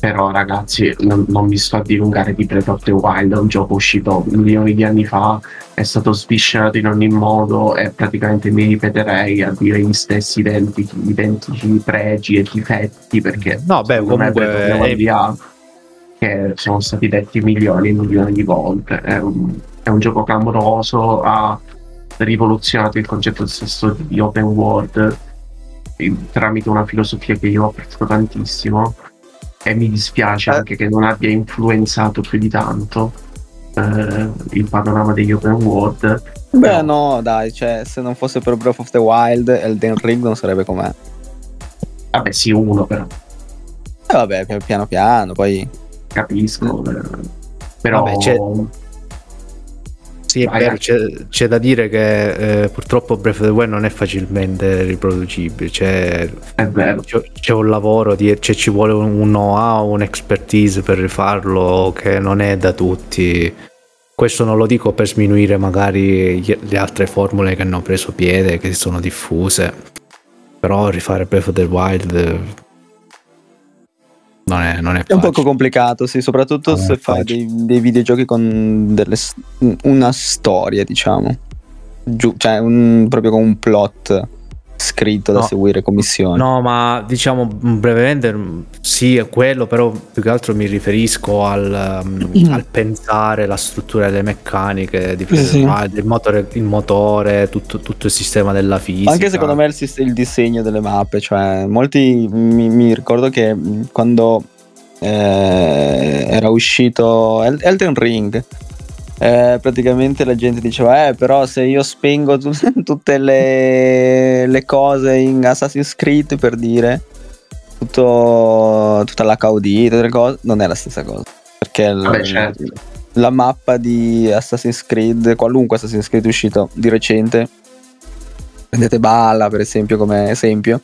Però ragazzi, non, non mi sto a dilungare di Breath of the Wild, è un gioco uscito milioni di anni fa, è stato sviscerato in ogni modo e praticamente mi ripeterei a dire gli stessi identici, identici pregi e difetti, perché No, beh, comunque è- Wild ha- che sono stati detti milioni e milioni di volte. È un, è un gioco clamoroso, ha rivoluzionato il concetto stesso di open world eh, tramite una filosofia che io ho apprezzato tantissimo e mi dispiace Eh. anche che non abbia influenzato più di tanto eh, il panorama degli open world. Beh, no, dai, cioè, se non fosse per Breath of the Wild, Elden Ring non sarebbe com'è. Vabbè, sì, uno però, Eh, vabbè, pi- piano piano, poi. Capisco. eh, Però Vabbè, c'è- Sì, è vero, c'è, c'è da dire che eh, purtroppo Breath of the Wild non è facilmente riproducibile, c'è, è vero. c'è- c'è un lavoro, di, cioè ci vuole un know-how, un'expertise per rifarlo che non è da tutti. Questo non lo dico per sminuire magari gli- le altre formule che hanno preso piede, che sono diffuse, però rifare Breath of the Wild eh, non è, non è È un poco complicato, sì, soprattutto Non se fai dei, dei videogiochi con delle una storia, diciamo. Giù, cioè, un- proprio con un plot scritto da No. seguire con missioni. No, ma diciamo mm, brevemente mm, sì, è quello, però più che altro mi riferisco al, um, al pensare la struttura delle meccaniche, di Sì, sì. il, motore, il motore tutto, tutto il sistema della fisica. Anche secondo me il, il disegno delle mappe, cioè molti mi, mi ricordo che mh, quando eh, era uscito El- Elden Ring, eh, praticamente la gente diceva, eh però se io spengo tu- tutte le, le cose in Assassin's Creed per dire, tutto, tutta l'HUD, tutte le cose, non è la stessa cosa. Perché l- Vabbè, certo. la mappa di Assassin's Creed, qualunque Assassin's Creed uscito di recente, prendete Balla per esempio come esempio,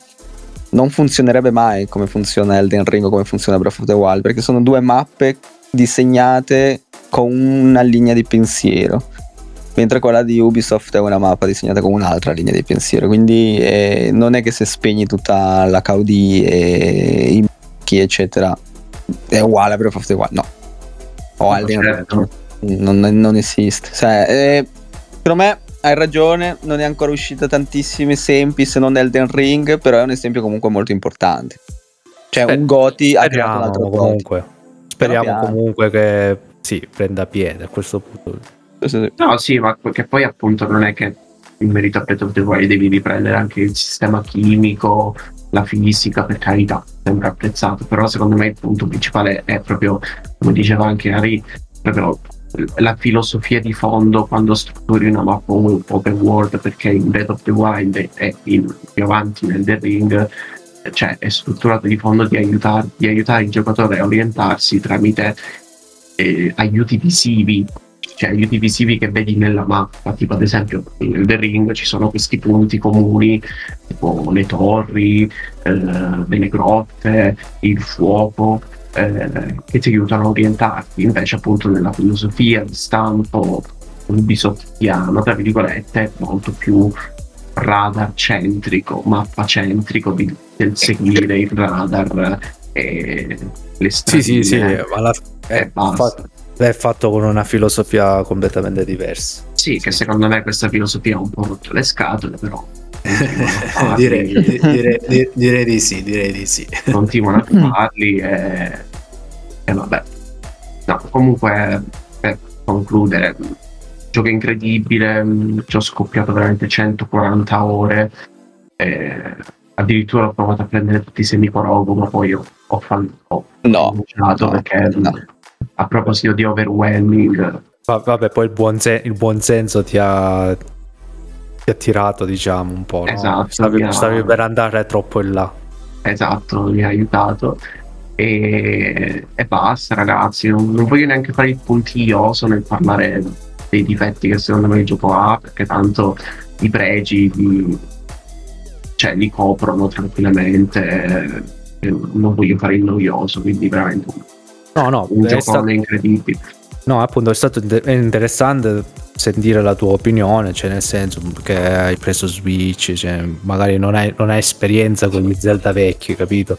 non funzionerebbe mai come funziona Elden Ring o come funziona Breath of the Wild, perché sono due mappe disegnate con una linea di pensiero, mentre quella di Ubisoft è una mappa disegnata con un'altra linea di pensiero, quindi eh, non è che se spegni tutta la KD e i chi eccetera è uguale a Breath of the Wild, no. O Ring Certo. non, non esiste. Cioè, eh, secondo me hai ragione, non è ancora uscita tantissimi esempi se non Elden Ring, però è un esempio comunque molto importante. Cioè, Eh, un Goti ha creato un Speriamo altro Goti. comunque. Speriamo piano. comunque che sì, prenda piede a questo punto. No, sì, ma che poi appunto non è che in merito a Breath of the Wild devi riprendere anche il sistema chimico, la fisica, per carità, sempre apprezzato, però secondo me il punto principale è proprio, come diceva anche Harry, proprio la filosofia di fondo quando strutturi una mappa open world perché in Breath of the Wild e in, più avanti nel The Ring cioè è strutturato di fondo di, aiutar, di aiutare il giocatore a orientarsi tramite eh, aiuti visivi cioè aiuti visivi che vedi nella mappa, tipo ad esempio nel The Ring ci sono questi punti comuni, tipo le torri, eh, delle grotte, il fuoco, eh, che ti aiutano a orientarti, invece appunto nella filosofia di stampo ubisoftiano, tra virgolette, è molto più radar centrico, mappa centrico di, del seguire il radar e le strade. Sì, sì, sì, ma la, è, fatto, è fatto con una filosofia completamente diversa. Sì, che secondo me questa filosofia ha un po' rotto le scatole, però direi, direi, direi, di sì, direi di sì. Continuano a farli e, e vabbè. No, comunque per concludere, gioco incredibile, ci ho scoppiato veramente 140 ore. E addirittura ho provato a prendere tutti i semicorogo, ma poi ho, ho, ho no, no, perché no. A proposito di overwhelming. Vabbè, poi il buon, sen- il buon senso ti ha, ti ha tirato, diciamo, un po'. Esatto. No? Stavi, ha... stavi, per andare troppo in là. Esatto, mi ha aiutato. E, e basta, ragazzi. Non, non, voglio neanche fare il puntioso nel parlare dei difetti che secondo me il gioco ha, perché tanto i pregi li, cioè, li coprono tranquillamente. non voglio fare il noioso, quindi veramente no, no, un gioco stato... incredibile. No, appunto è stato interessante sentire la tua opinione, cioè nel senso che hai preso Switch, cioè magari non hai, non hai esperienza con gli Zelda vecchi, capito?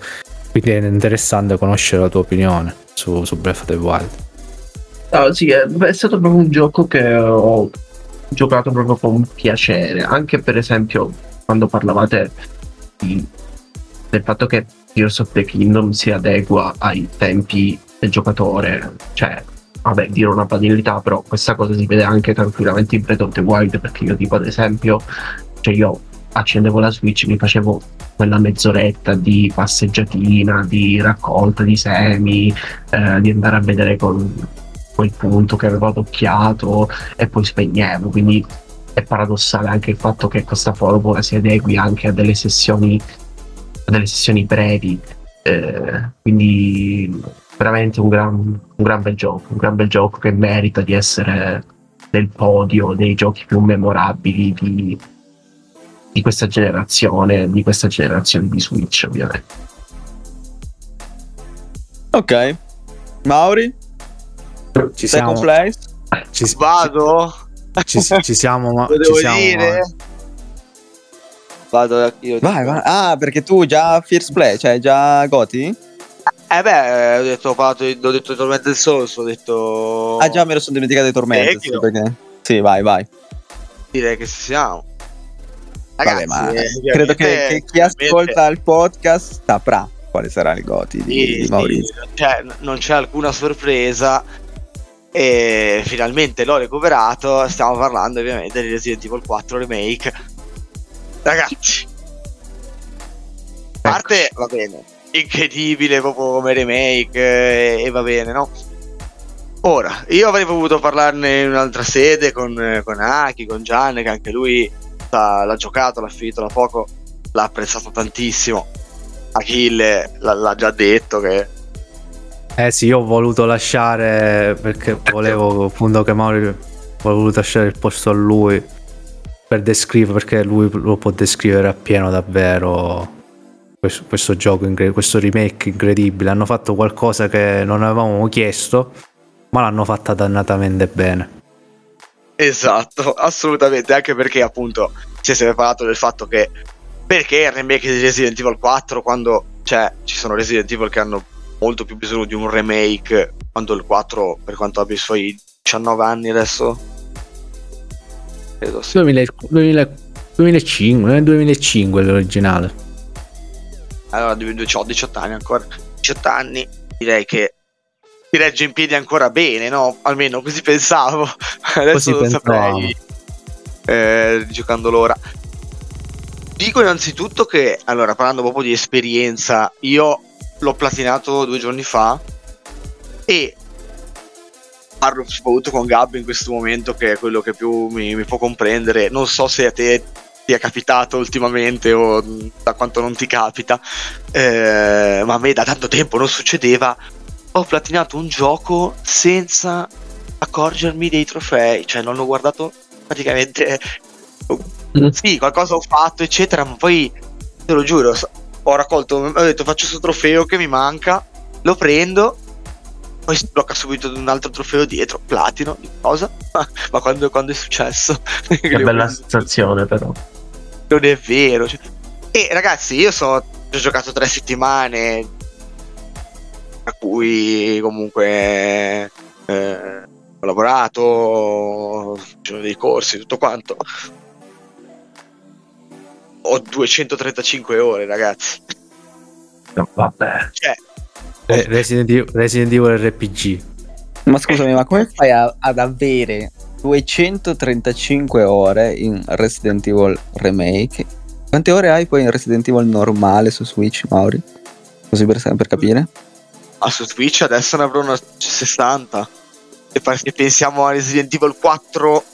Quindi è interessante conoscere la tua opinione su, su Breath of the Wild. No, sì, è, è stato proprio un gioco che ho giocato proprio con piacere, anche per esempio quando parlavate di, del fatto che Tears of the Kingdom si adegua ai tempi del giocatore, cioè vabbè, dire una banalità, però questa cosa si vede anche tranquillamente in Breath of the Wild, perché io tipo ad esempio, cioè io accendevo la Switch, mi facevo quella mezz'oretta di passeggiatina, di raccolta di semi, eh, di andare a vedere con quel punto che avevo adocchiato e poi spegnevo, quindi è paradossale anche il fatto che questa formula si adegui anche a delle sessioni, a delle sessioni brevi, eh, quindi veramente un gran, un gran bel gioco, un gran bel gioco che merita di essere nel podio dei giochi più memorabili di, di questa generazione, di questa generazione di Switch, ovviamente. Ok, Mauri? Ci siamo. Place? Ci, Vado? Ci, ci siamo, ma Lo devo siamo, dire? Ma... Vado io. Vai, vai. Ah, perché tu già First Play, cioè già Goti? Eh beh, ho detto, ho, parlato, ho detto del Souls, ho detto... Ah già, me lo sono dimenticato di Tormenta, sì, perché... sì, vai, vai. Direi che siamo. Ragazzi, Vabbè, ma credo che, che chi ascolta il podcast saprà quale sarà il Goti di, sì, di Maurizio. Sì, cioè, non c'è alcuna sorpresa e finalmente l'ho recuperato. Stiamo parlando ovviamente di Resident Evil 4 Remake. Ragazzi, a parte va bene, incredibile proprio come remake e, e, va bene, no? Ora, io avrei voluto parlarne in un'altra sede con, con Aki, con Gian, che anche lui l'ha, l'ha giocato, l'ha finito da poco, l'ha apprezzato tantissimo. Achille l'ha, l'ha già detto che eh sì, io ho voluto lasciare perché volevo appunto che Mauri voluto lasciare il posto a lui per descrivere perché lui lo può descrivere appieno davvero questo, questo gioco, questo remake incredibile. Hanno fatto qualcosa che non avevamo chiesto, ma l'hanno fatta dannatamente bene. Esatto, assolutamente, anche perché appunto si è sempre parlato del fatto che perché il remake di Resident Evil 4 quando cioè, ci sono Resident Evil che hanno molto più bisogno di un remake quando il 4 per quanto abbia i suoi 19 anni adesso credo sì. 2000, 2000, 2005 2005 l'originale allora ho 18 anni ancora 18 anni direi che ti regge in piedi ancora bene no? almeno così pensavo adesso così non saprei eh, giocandolo ora. Dico innanzitutto che, allora, parlando proprio di esperienza, io l'ho platinato due giorni fa e parlo soprattutto con Gab in questo momento che è quello che più mi, mi può comprendere. Non so se a te ti è capitato ultimamente o da quanto non ti capita, eh, ma a me da tanto tempo non succedeva. Ho platinato un gioco senza accorgermi dei trofei, cioè non ho guardato praticamente. Mm. Sì, qualcosa ho fatto, eccetera, ma poi te lo giuro, ho raccolto, ho detto faccio questo trofeo che mi manca, lo prendo, poi si blocca subito un altro trofeo dietro, platino, cosa? ma quando, quando è successo? Che bella sensazione però. Non è vero. cioè- E ragazzi, io so, ho giocato tre settimane, a cui comunque eh, ho lavorato, ci sono dei corsi, tutto quanto. Ho 235 ore, ragazzi. No, vabbè. Cioè, Eh, Resident, Evil, Resident Evil RPG. Ma scusami, ma come fai a- ad avere 235 ore in Resident Evil Remake? Quante ore hai poi in Resident Evil normale su Switch, Mauri? Così per, per capire? ah, su Twitch adesso ne avrò una 60. E poi se pensiamo a Resident Evil 4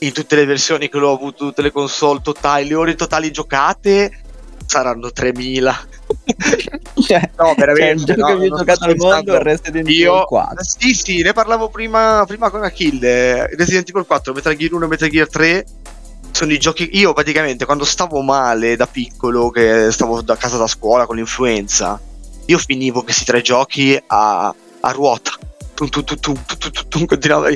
in tutte le versioni che l'ho avuto, tutte le console totali, le ore totali giocate saranno 3000. Cioè, No, veramente, cioè, il gioco no, che non giocato al mondo è scherzando. Resident Io- Evil 4. Sì, sì, ne parlavo prima, prima con Achille. Resident Evil 4, Metal Gear 1 e Metal Gear 3 sono i giochi. Io praticamente quando stavo male da piccolo, che stavo da casa da scuola con l'influenza, io finivo questi tre giochi a, a ruota. Tum, tum, tum, tum, continuavo.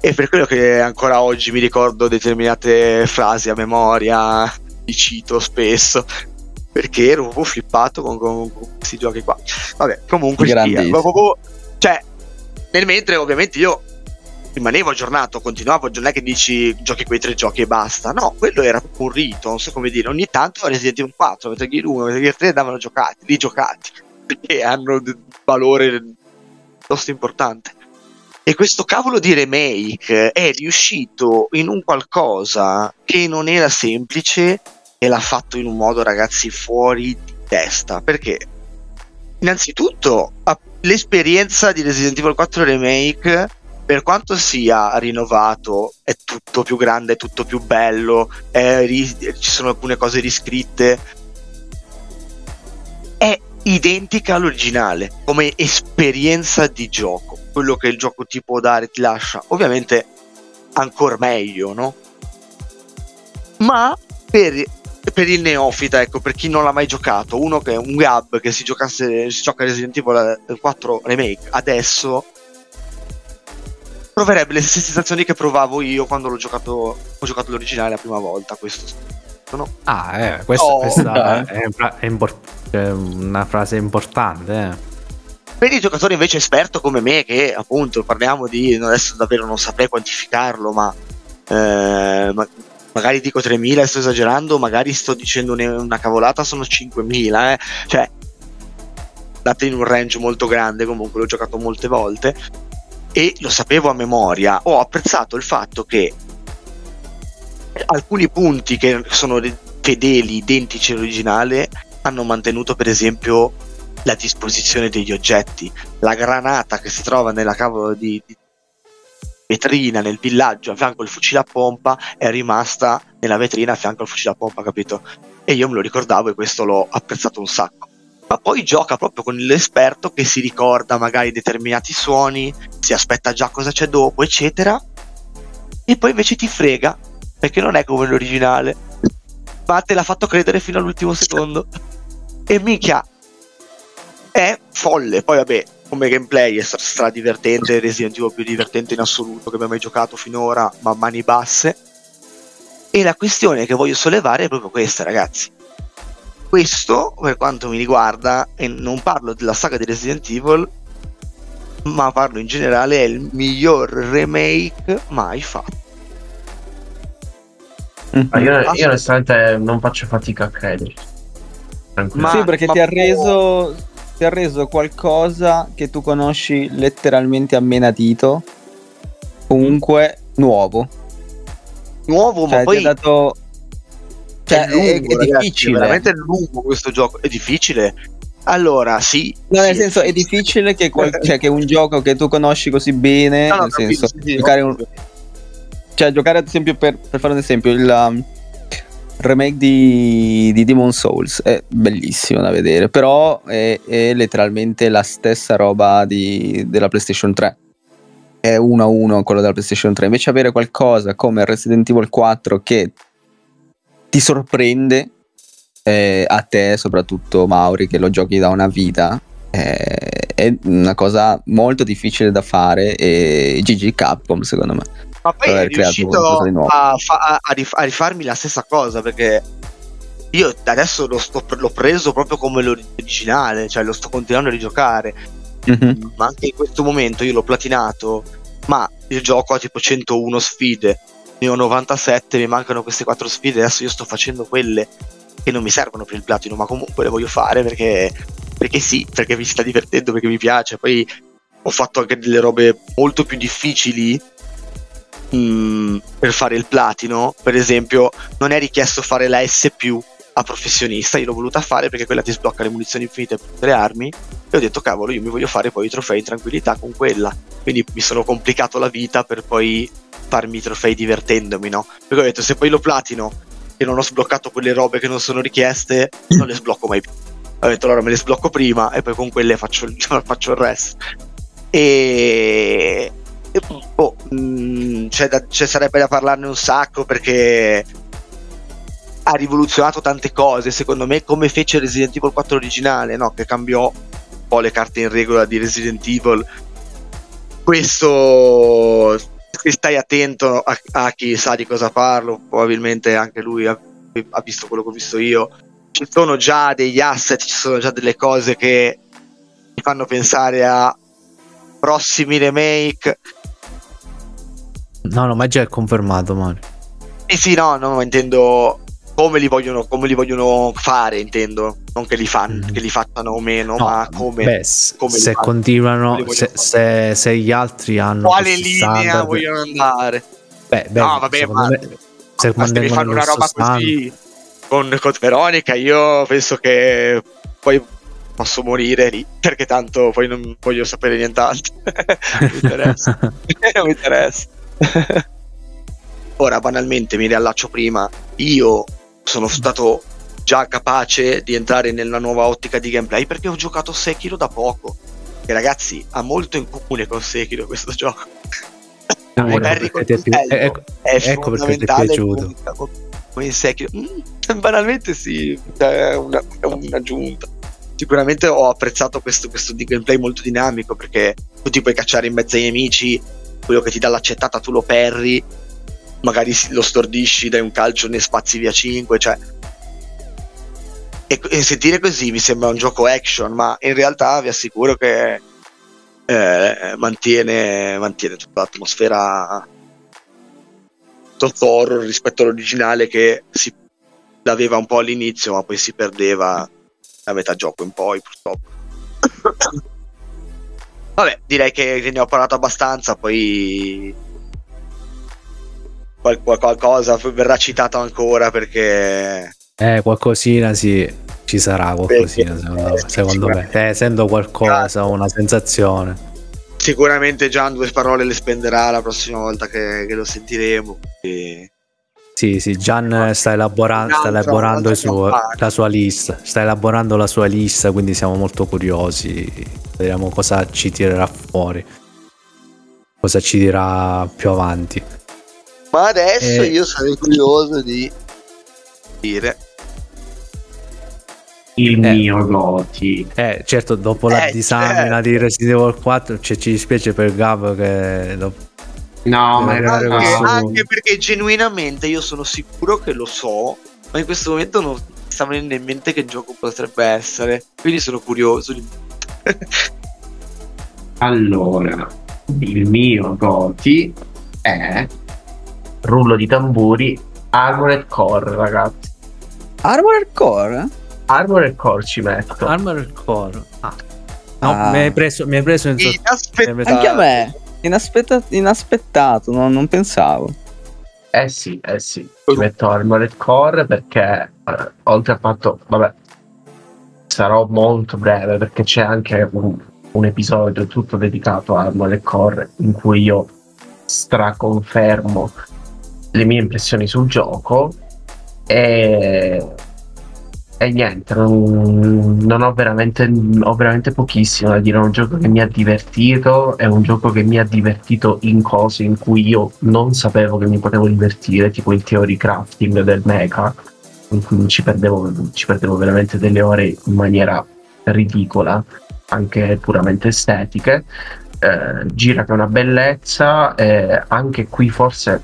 E per quello che ancora oggi mi ricordo determinate frasi a memoria, li cito spesso. Perché ero proprio flippato con, con- con questi giochi qua. Vabbè, comunque, avevo proprio- cioè, nel mentre ovviamente io rimanevo aggiornato, continuavo, non è che dici giochi quei tre giochi e basta, no, quello era un rito, non so come dire, ogni tanto Resident Evil 4, Metal Gear 1, Metal Gear 3 andavano giocati, rigiocati, perché hanno un valore piuttosto importante. E questo cavolo di remake è riuscito in un qualcosa che non era semplice e l'ha fatto in un modo, ragazzi, fuori di testa. Perché? Innanzitutto, l'esperienza di Resident Evil 4 Remake, per quanto sia rinnovato, è tutto più grande, è tutto più bello, ri- ci sono alcune cose riscritte, è identica all'originale come esperienza di gioco. Quello che il gioco ti può dare, ti lascia, ovviamente ancora meglio, no? Ma per, per il neofita, ecco, per chi non l'ha mai giocato, uno che è un gab che si giocasse, si gioca Resident Evil 4 Remake adesso proverebbe le stesse sensazioni che provavo io quando l'ho giocato, ho giocato l'originale la prima volta. Questo no? Ah, eh, questa, Oh, questa eh. è, è import- è una frase importante. eh. Per il giocatore invece esperto come me, che appunto parliamo di adesso davvero non saprei quantificarlo, ma, eh, ma- magari dico 3000, sto esagerando, magari sto dicendo una cavolata, sono 5000, eh. cioè date in un range molto grande, comunque l'ho giocato molte volte e lo sapevo a memoria. Ho apprezzato il fatto che alcuni punti che sono de- fedeli, identici all'originale, hanno mantenuto per esempio la disposizione degli oggetti. La granata che si trova nella cavolo di, di vetrina nel villaggio a fianco al fucile a pompa è rimasta nella vetrina a fianco al fucile a pompa, capito? E io me lo ricordavo e questo l'ho apprezzato un sacco. Ma poi gioca proprio con l'esperto che si ricorda magari determinati suoni, si aspetta già cosa c'è dopo, eccetera. E poi invece ti frega, perché non è come l'originale. Ma te l'ha fatto credere fino all'ultimo secondo. E minchia, è folle. Poi, vabbè, come gameplay è stra, divertente. Resident Evil più divertente in assoluto che abbia mai giocato finora, ma a mani basse. E la questione che voglio sollevare è proprio questa, ragazzi. Questo, per quanto mi riguarda, e non parlo della saga di Resident Evil, ma parlo in generale, è il miglior remake mai fatto. Ma io, io onestamente non faccio fatica a. Ma- sì, perché ma ti ha può- reso ti ha reso qualcosa che tu conosci letteralmente a menadito, comunque nuovo. nuovo, ma Cioè, poi ti ha dato... Cioè, è, lungo, è, è ragazzi, difficile. È veramente lungo questo gioco. È difficile. Allora, sì. No, nel sì, senso, è difficile. che, qual- cioè, che un gioco che tu conosci così bene, No, no, nel capisco, senso, sì, giocare un, cioè, giocare ad esempio per, per fare un esempio, il um, remake di, di Demon Souls è bellissimo da vedere, però è, è letteralmente la stessa roba di- della PlayStation 3. È uno a uno quello della PlayStation 3. Invece avere qualcosa come Resident Evil 4 che ti sorprende eh, a te, soprattutto Mauri, che lo giochi da una vita, eh, è una cosa molto difficile da fare e GG Capcom secondo me. Ma poi è riuscito a, fa- a- rif- a rifarmi la stessa cosa perché io adesso lo sto- l'ho preso proprio come l'originale, cioè lo sto continuando a rigiocare. Mhm. Ma anche in questo momento io l'ho platinato, ma il gioco ha tipo 101 sfide. Ne ho 97, mi mancano queste 4 sfide. Adesso io sto facendo quelle che non mi servono per il platino, ma comunque le voglio fare perché, perché sì, perché mi sta divertendo, perché mi piace. Poi ho fatto anche delle robe molto più difficili mm, per fare il platino. Per esempio, non è richiesto fare la S a professionista. Io l'ho voluta fare perché quella ti sblocca le munizioni infinite per tutte le armi. E ho detto, cavolo, io mi voglio fare poi i trofei in tranquillità con quella. Quindi mi sono complicato la vita per poi farmi i trofei divertendomi, no? Perché ho detto, se poi lo platino e non ho sbloccato quelle robe che non sono richieste, non le sblocco mai più. Ho detto, allora me le sblocco prima e poi con quelle faccio faccio il resto. E... e boh, mm, c'è, da- c'è- sarebbe da parlarne un sacco perché ha rivoluzionato tante cose, secondo me, come fece Resident Evil 4 originale, no? Che cambiò un po' le carte in regola di Resident Evil. Questo se stai attento a, a chi sa di cosa parlo, probabilmente anche lui ha, ha visto quello che ho visto io. Ci sono già degli asset, ci sono già delle cose che mi fanno pensare a prossimi remake. No, no, ma già è confermato, Mario. Eh sì, no, no, intendo come li vogliono, come li vogliono fare, intendo. Non che li, fanno, Mhm. che li facciano o meno, No, ma come. Beh, come se continuano, se, se- se gli altri hanno quale linea vogliono andare? Beh, beh, no, vabbè, ma, me, se ma se mi fanno una roba stesso così con, con Veronica, io penso che poi posso morire lì, perché tanto poi non voglio sapere nient'altro. non mi interessa. non mi interessa. Ora, banalmente, mi riallaccio prima. Io sono stato già capace di entrare nella nuova ottica di gameplay perché ho giocato Sekiro da poco. E ragazzi, ha molto in comune con Sekiro questo gioco. Ah, ecco perché ti è pi- ecco- è ecco perché ti è piaciuto. come, come in Sekiro. Mm, banalmente sì, è, una- è un'aggiunta. Sicuramente ho apprezzato questo, questo di gameplay molto dinamico perché tu ti puoi cacciare in mezzo ai nemici, quello che ti dà l'accettata tu lo perri, magari lo stordisci, dai un calcio, ne spazi via 5, cioè... E, e sentire così mi sembra un gioco action, ma in realtà vi assicuro che eh, mantiene, mantiene tutta l'atmosfera sotto horror rispetto all'originale che si l'aveva un po' all'inizio, ma poi si perdeva a metà gioco in poi, purtroppo. Vabbè, direi che ne ho parlato abbastanza, poi qual- qual- qualcosa verrà citato ancora perché Eh, qualcosina sì, ci sarà qualcosina, Perché- secondo me. eh, sento qualcosa, una sensazione. sicuramente Gian due parole le spenderà la prossima volta che, che lo sentiremo. E- Sì, sì, Gian sta elaborando, sta elaborando suo- la sua lista, sta elaborando la sua lista, quindi siamo molto curiosi. Vediamo cosa ci tirerà fuori, cosa ci dirà più avanti. Ma adesso Eh. io sarei curioso di dire Il Eh. mio Goti. Eh, certo, dopo la Eh, disamina certo. di Resident Evil 4 cioè, ci dispiace per Gab che lo- No, ma realtà questo- anche perché genuinamente io sono sicuro che lo so, ma in questo momento non mi sta venendo in mente che gioco potrebbe essere. Quindi sono curioso. di- Allora, il mio Goti è rullo di tamburi Armored Core, ragazzi. Armored Core? Armored Core ci metto. Armored Core. Ah. No, Ah. mi hai preso, mi hai preso in Inaspettato. Anche a me. Inaspetta- inaspettato, no- non pensavo. Eh sì, eh sì, ci metto Armored Core perché eh, oltre al fatto, vabbè, sarò molto breve perché c'è anche un, un episodio tutto dedicato a Armored Core in cui io straconfermo le mie impressioni sul gioco e, e niente, non, non ho, veramente, ho veramente pochissimo da dire. È un gioco che mi ha divertito, è un gioco che mi ha divertito in cose in cui io non sapevo che mi potevo divertire, tipo il theory crafting del mecha, in cui ci perdevo, ci perdevo veramente delle ore in maniera ridicola, anche puramente estetiche. Eh, gira che è una bellezza, eh, anche qui forse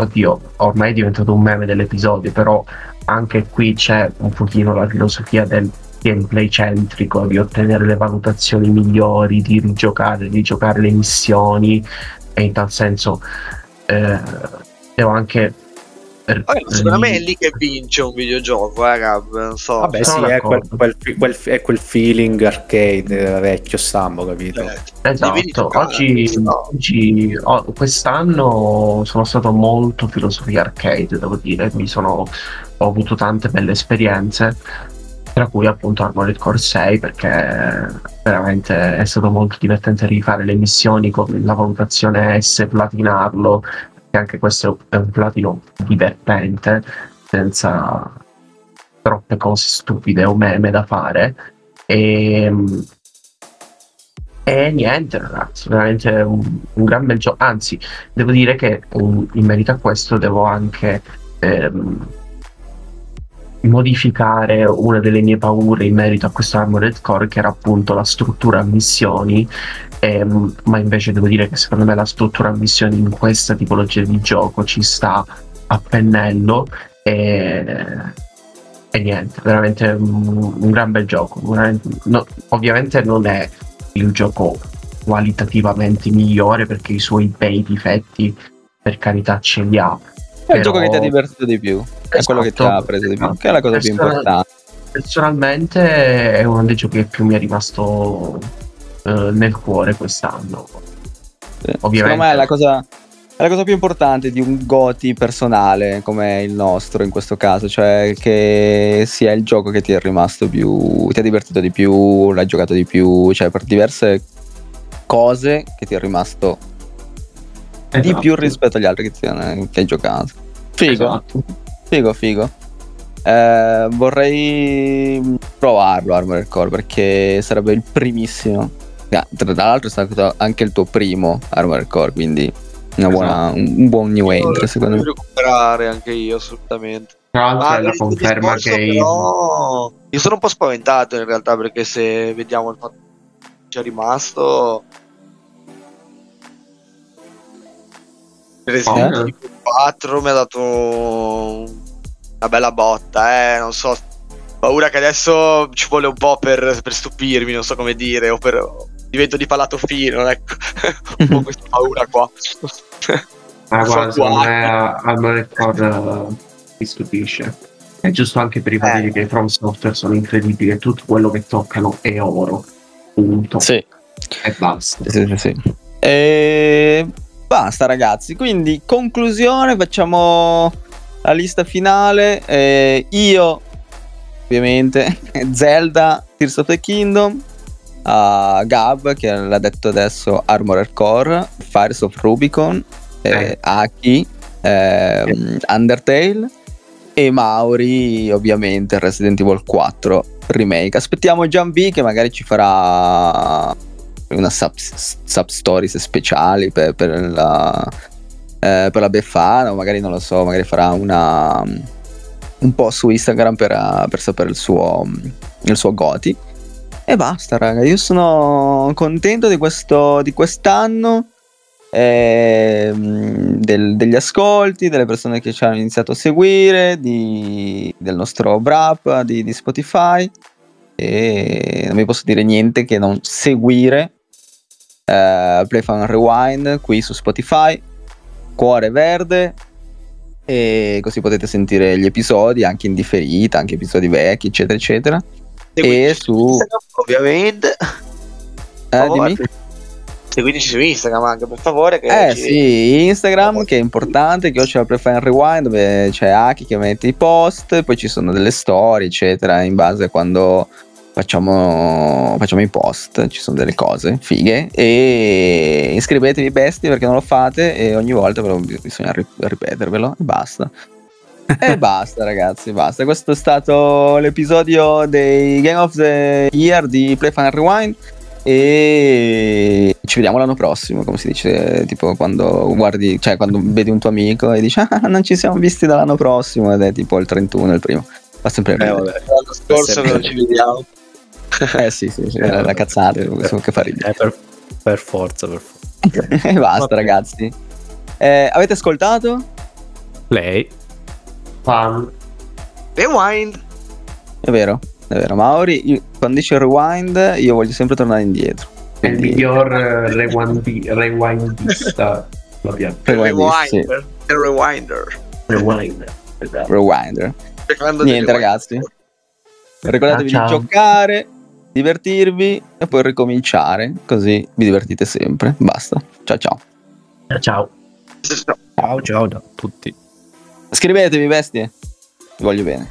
oddio, ormai è diventato un meme dell'episodio, però anche qui c'è un pochino la filosofia del gameplay centrico, di ottenere le valutazioni migliori, di rigiocare, di giocare le missioni e in tal senso eh, devo anche Vabbè, secondo me è lì che vince un videogioco, eh, Gab, non so. Vabbè, sì, è quel, quel, quel, è quel, feeling arcade eh, vecchio stampo, capito? Eh, esatto, oggi, oggi oh, quest'anno sono stato molto filosofia arcade, devo dire, mi sono, ho avuto tante belle esperienze tra cui appunto Armored Core 6 perché veramente è stato molto divertente rifare le missioni con la valutazione S, platinarlo, e anche questo è un platino divertente, senza troppe cose stupide o meme da fare. E, e niente, ragazzi, veramente un, un, gran bel gioco. Anzi, devo dire che um, in merito a questo devo anche ehm, modificare una delle mie paure in merito a questo Armored Core, che era appunto la struttura a missioni Ehm, ma invece devo dire che secondo me la struttura a missioni in questa tipologia di gioco ci sta a pennello e, e niente, veramente un, un gran bel gioco. No, ovviamente non è il gioco qualitativamente migliore perché i suoi bei difetti per carità ce li ha. È però... il gioco che ti ha divertito di più, esatto, è quello che ti ha esatto. preso di più, che è la cosa più importante. Personalmente è uno dei giochi che più mi è rimasto eh, nel cuore quest'anno. Sì. Ovviamente. Secondo me è la, cosa, è la cosa più importante di un Goti personale come il nostro in questo caso, cioè che sia il gioco che ti è rimasto più, ti ha divertito di più, l'hai giocato di più, cioè per diverse cose che ti è rimasto esatto. di più rispetto agli altri che, ti, che hai giocato. Figo, esatto. figo, figo. Eh, vorrei provarlo Armored Core perché sarebbe il primissimo tra l'altro è stato anche il tuo primo Armored Core, quindi buona, esatto. un, buon new entry secondo me. recuperare anche io assolutamente. Tra l'altro ah, la conferma che però... io sono un po' spaventato in realtà perché se vediamo il fatto che c'è rimasto Resident eh? 4 mi ha dato una bella botta, eh, non so, paura che adesso ci vuole un po' per, per stupirmi, non so come dire, o per, divento di palato fino, ecco, un po' questa paura qua. Ah, guarda, secondo me Armored Core mi stupisce. È giusto anche per i fattori eh. che i From Software sono incredibili e tutto quello che toccano è oro. Punto. Sì. E basta. Sì, sì, sì. E basta ragazzi, quindi conclusione, facciamo la lista finale. Eh, io, ovviamente, Zelda, Tears of the Kingdom, a Gab che l'ha detto adesso Armored Core, Fires of Rubicon, eh, eh. Aki, eh, Undertale e Mauri ovviamente Resident Evil 4 remake. Aspettiamo Gian B che magari ci farà una sub, sub stories speciali per, per la, eh, per la Befana o magari non lo so, magari farà una un po' su Instagram per, per sapere il suo, il suo Goti. E basta, raga. Io sono contento di, questo, di quest'anno. Eh, del, degli ascolti, delle persone che ci hanno iniziato a seguire, di, del nostro Brap, di, di, Spotify. E non vi posso dire niente che non seguire eh, Play Fun Rewind qui su Spotify. Cuore verde. E così potete sentire gli episodi anche in differita, anche episodi vecchi, eccetera, eccetera e su ovviamente eh, dimmi. seguiteci su Instagram anche per favore. Che Eh ci- sì, Instagram che è importante, che ho c'è la Prefine Rewind dove c'è Aki che mette i post, poi ci sono delle storie, eccetera, in base a quando facciamo, facciamo i post, ci sono delle cose fighe e iscrivetevi bestie perché non lo fate e ogni volta però bisogna ri- ripetervelo e basta. E basta ragazzi, basta. Questo è stato l'episodio dei Game of the Year di Play Final Rewind e ci vediamo l'anno prossimo, come si dice, tipo quando guardi, cioè quando vedi un tuo amico e dici "Ah, non ci siamo visti dall'anno prossimo" ed è tipo il 31 il primo. Fa sempre Eh, ridere. vabbè, l'anno scorso che non ci vediamo. Eh sì, sì, sì, era la cazzata, questo che fa ridere. Eh, per, per forza, per forza. E basta ragazzi. Eh, avete ascoltato? Lei, Fan. Rewind. È vero, è vero. Mauri, io- quando dice rewind, io voglio sempre tornare indietro. È il miglior eh, rewindi- rewindista. Rewind, sì. Rewinder. Il rewinder. Rewind. Esatto. Rewinder. Niente, ragazzi. Ricordatevi Ciao, di giocare, divertirvi e poi ricominciare, così vi divertite sempre. Basta. Ciao ciao. Ciao. Ciao. ciao ciao da tutti. Scrivetevi bestie. Vi voglio bene.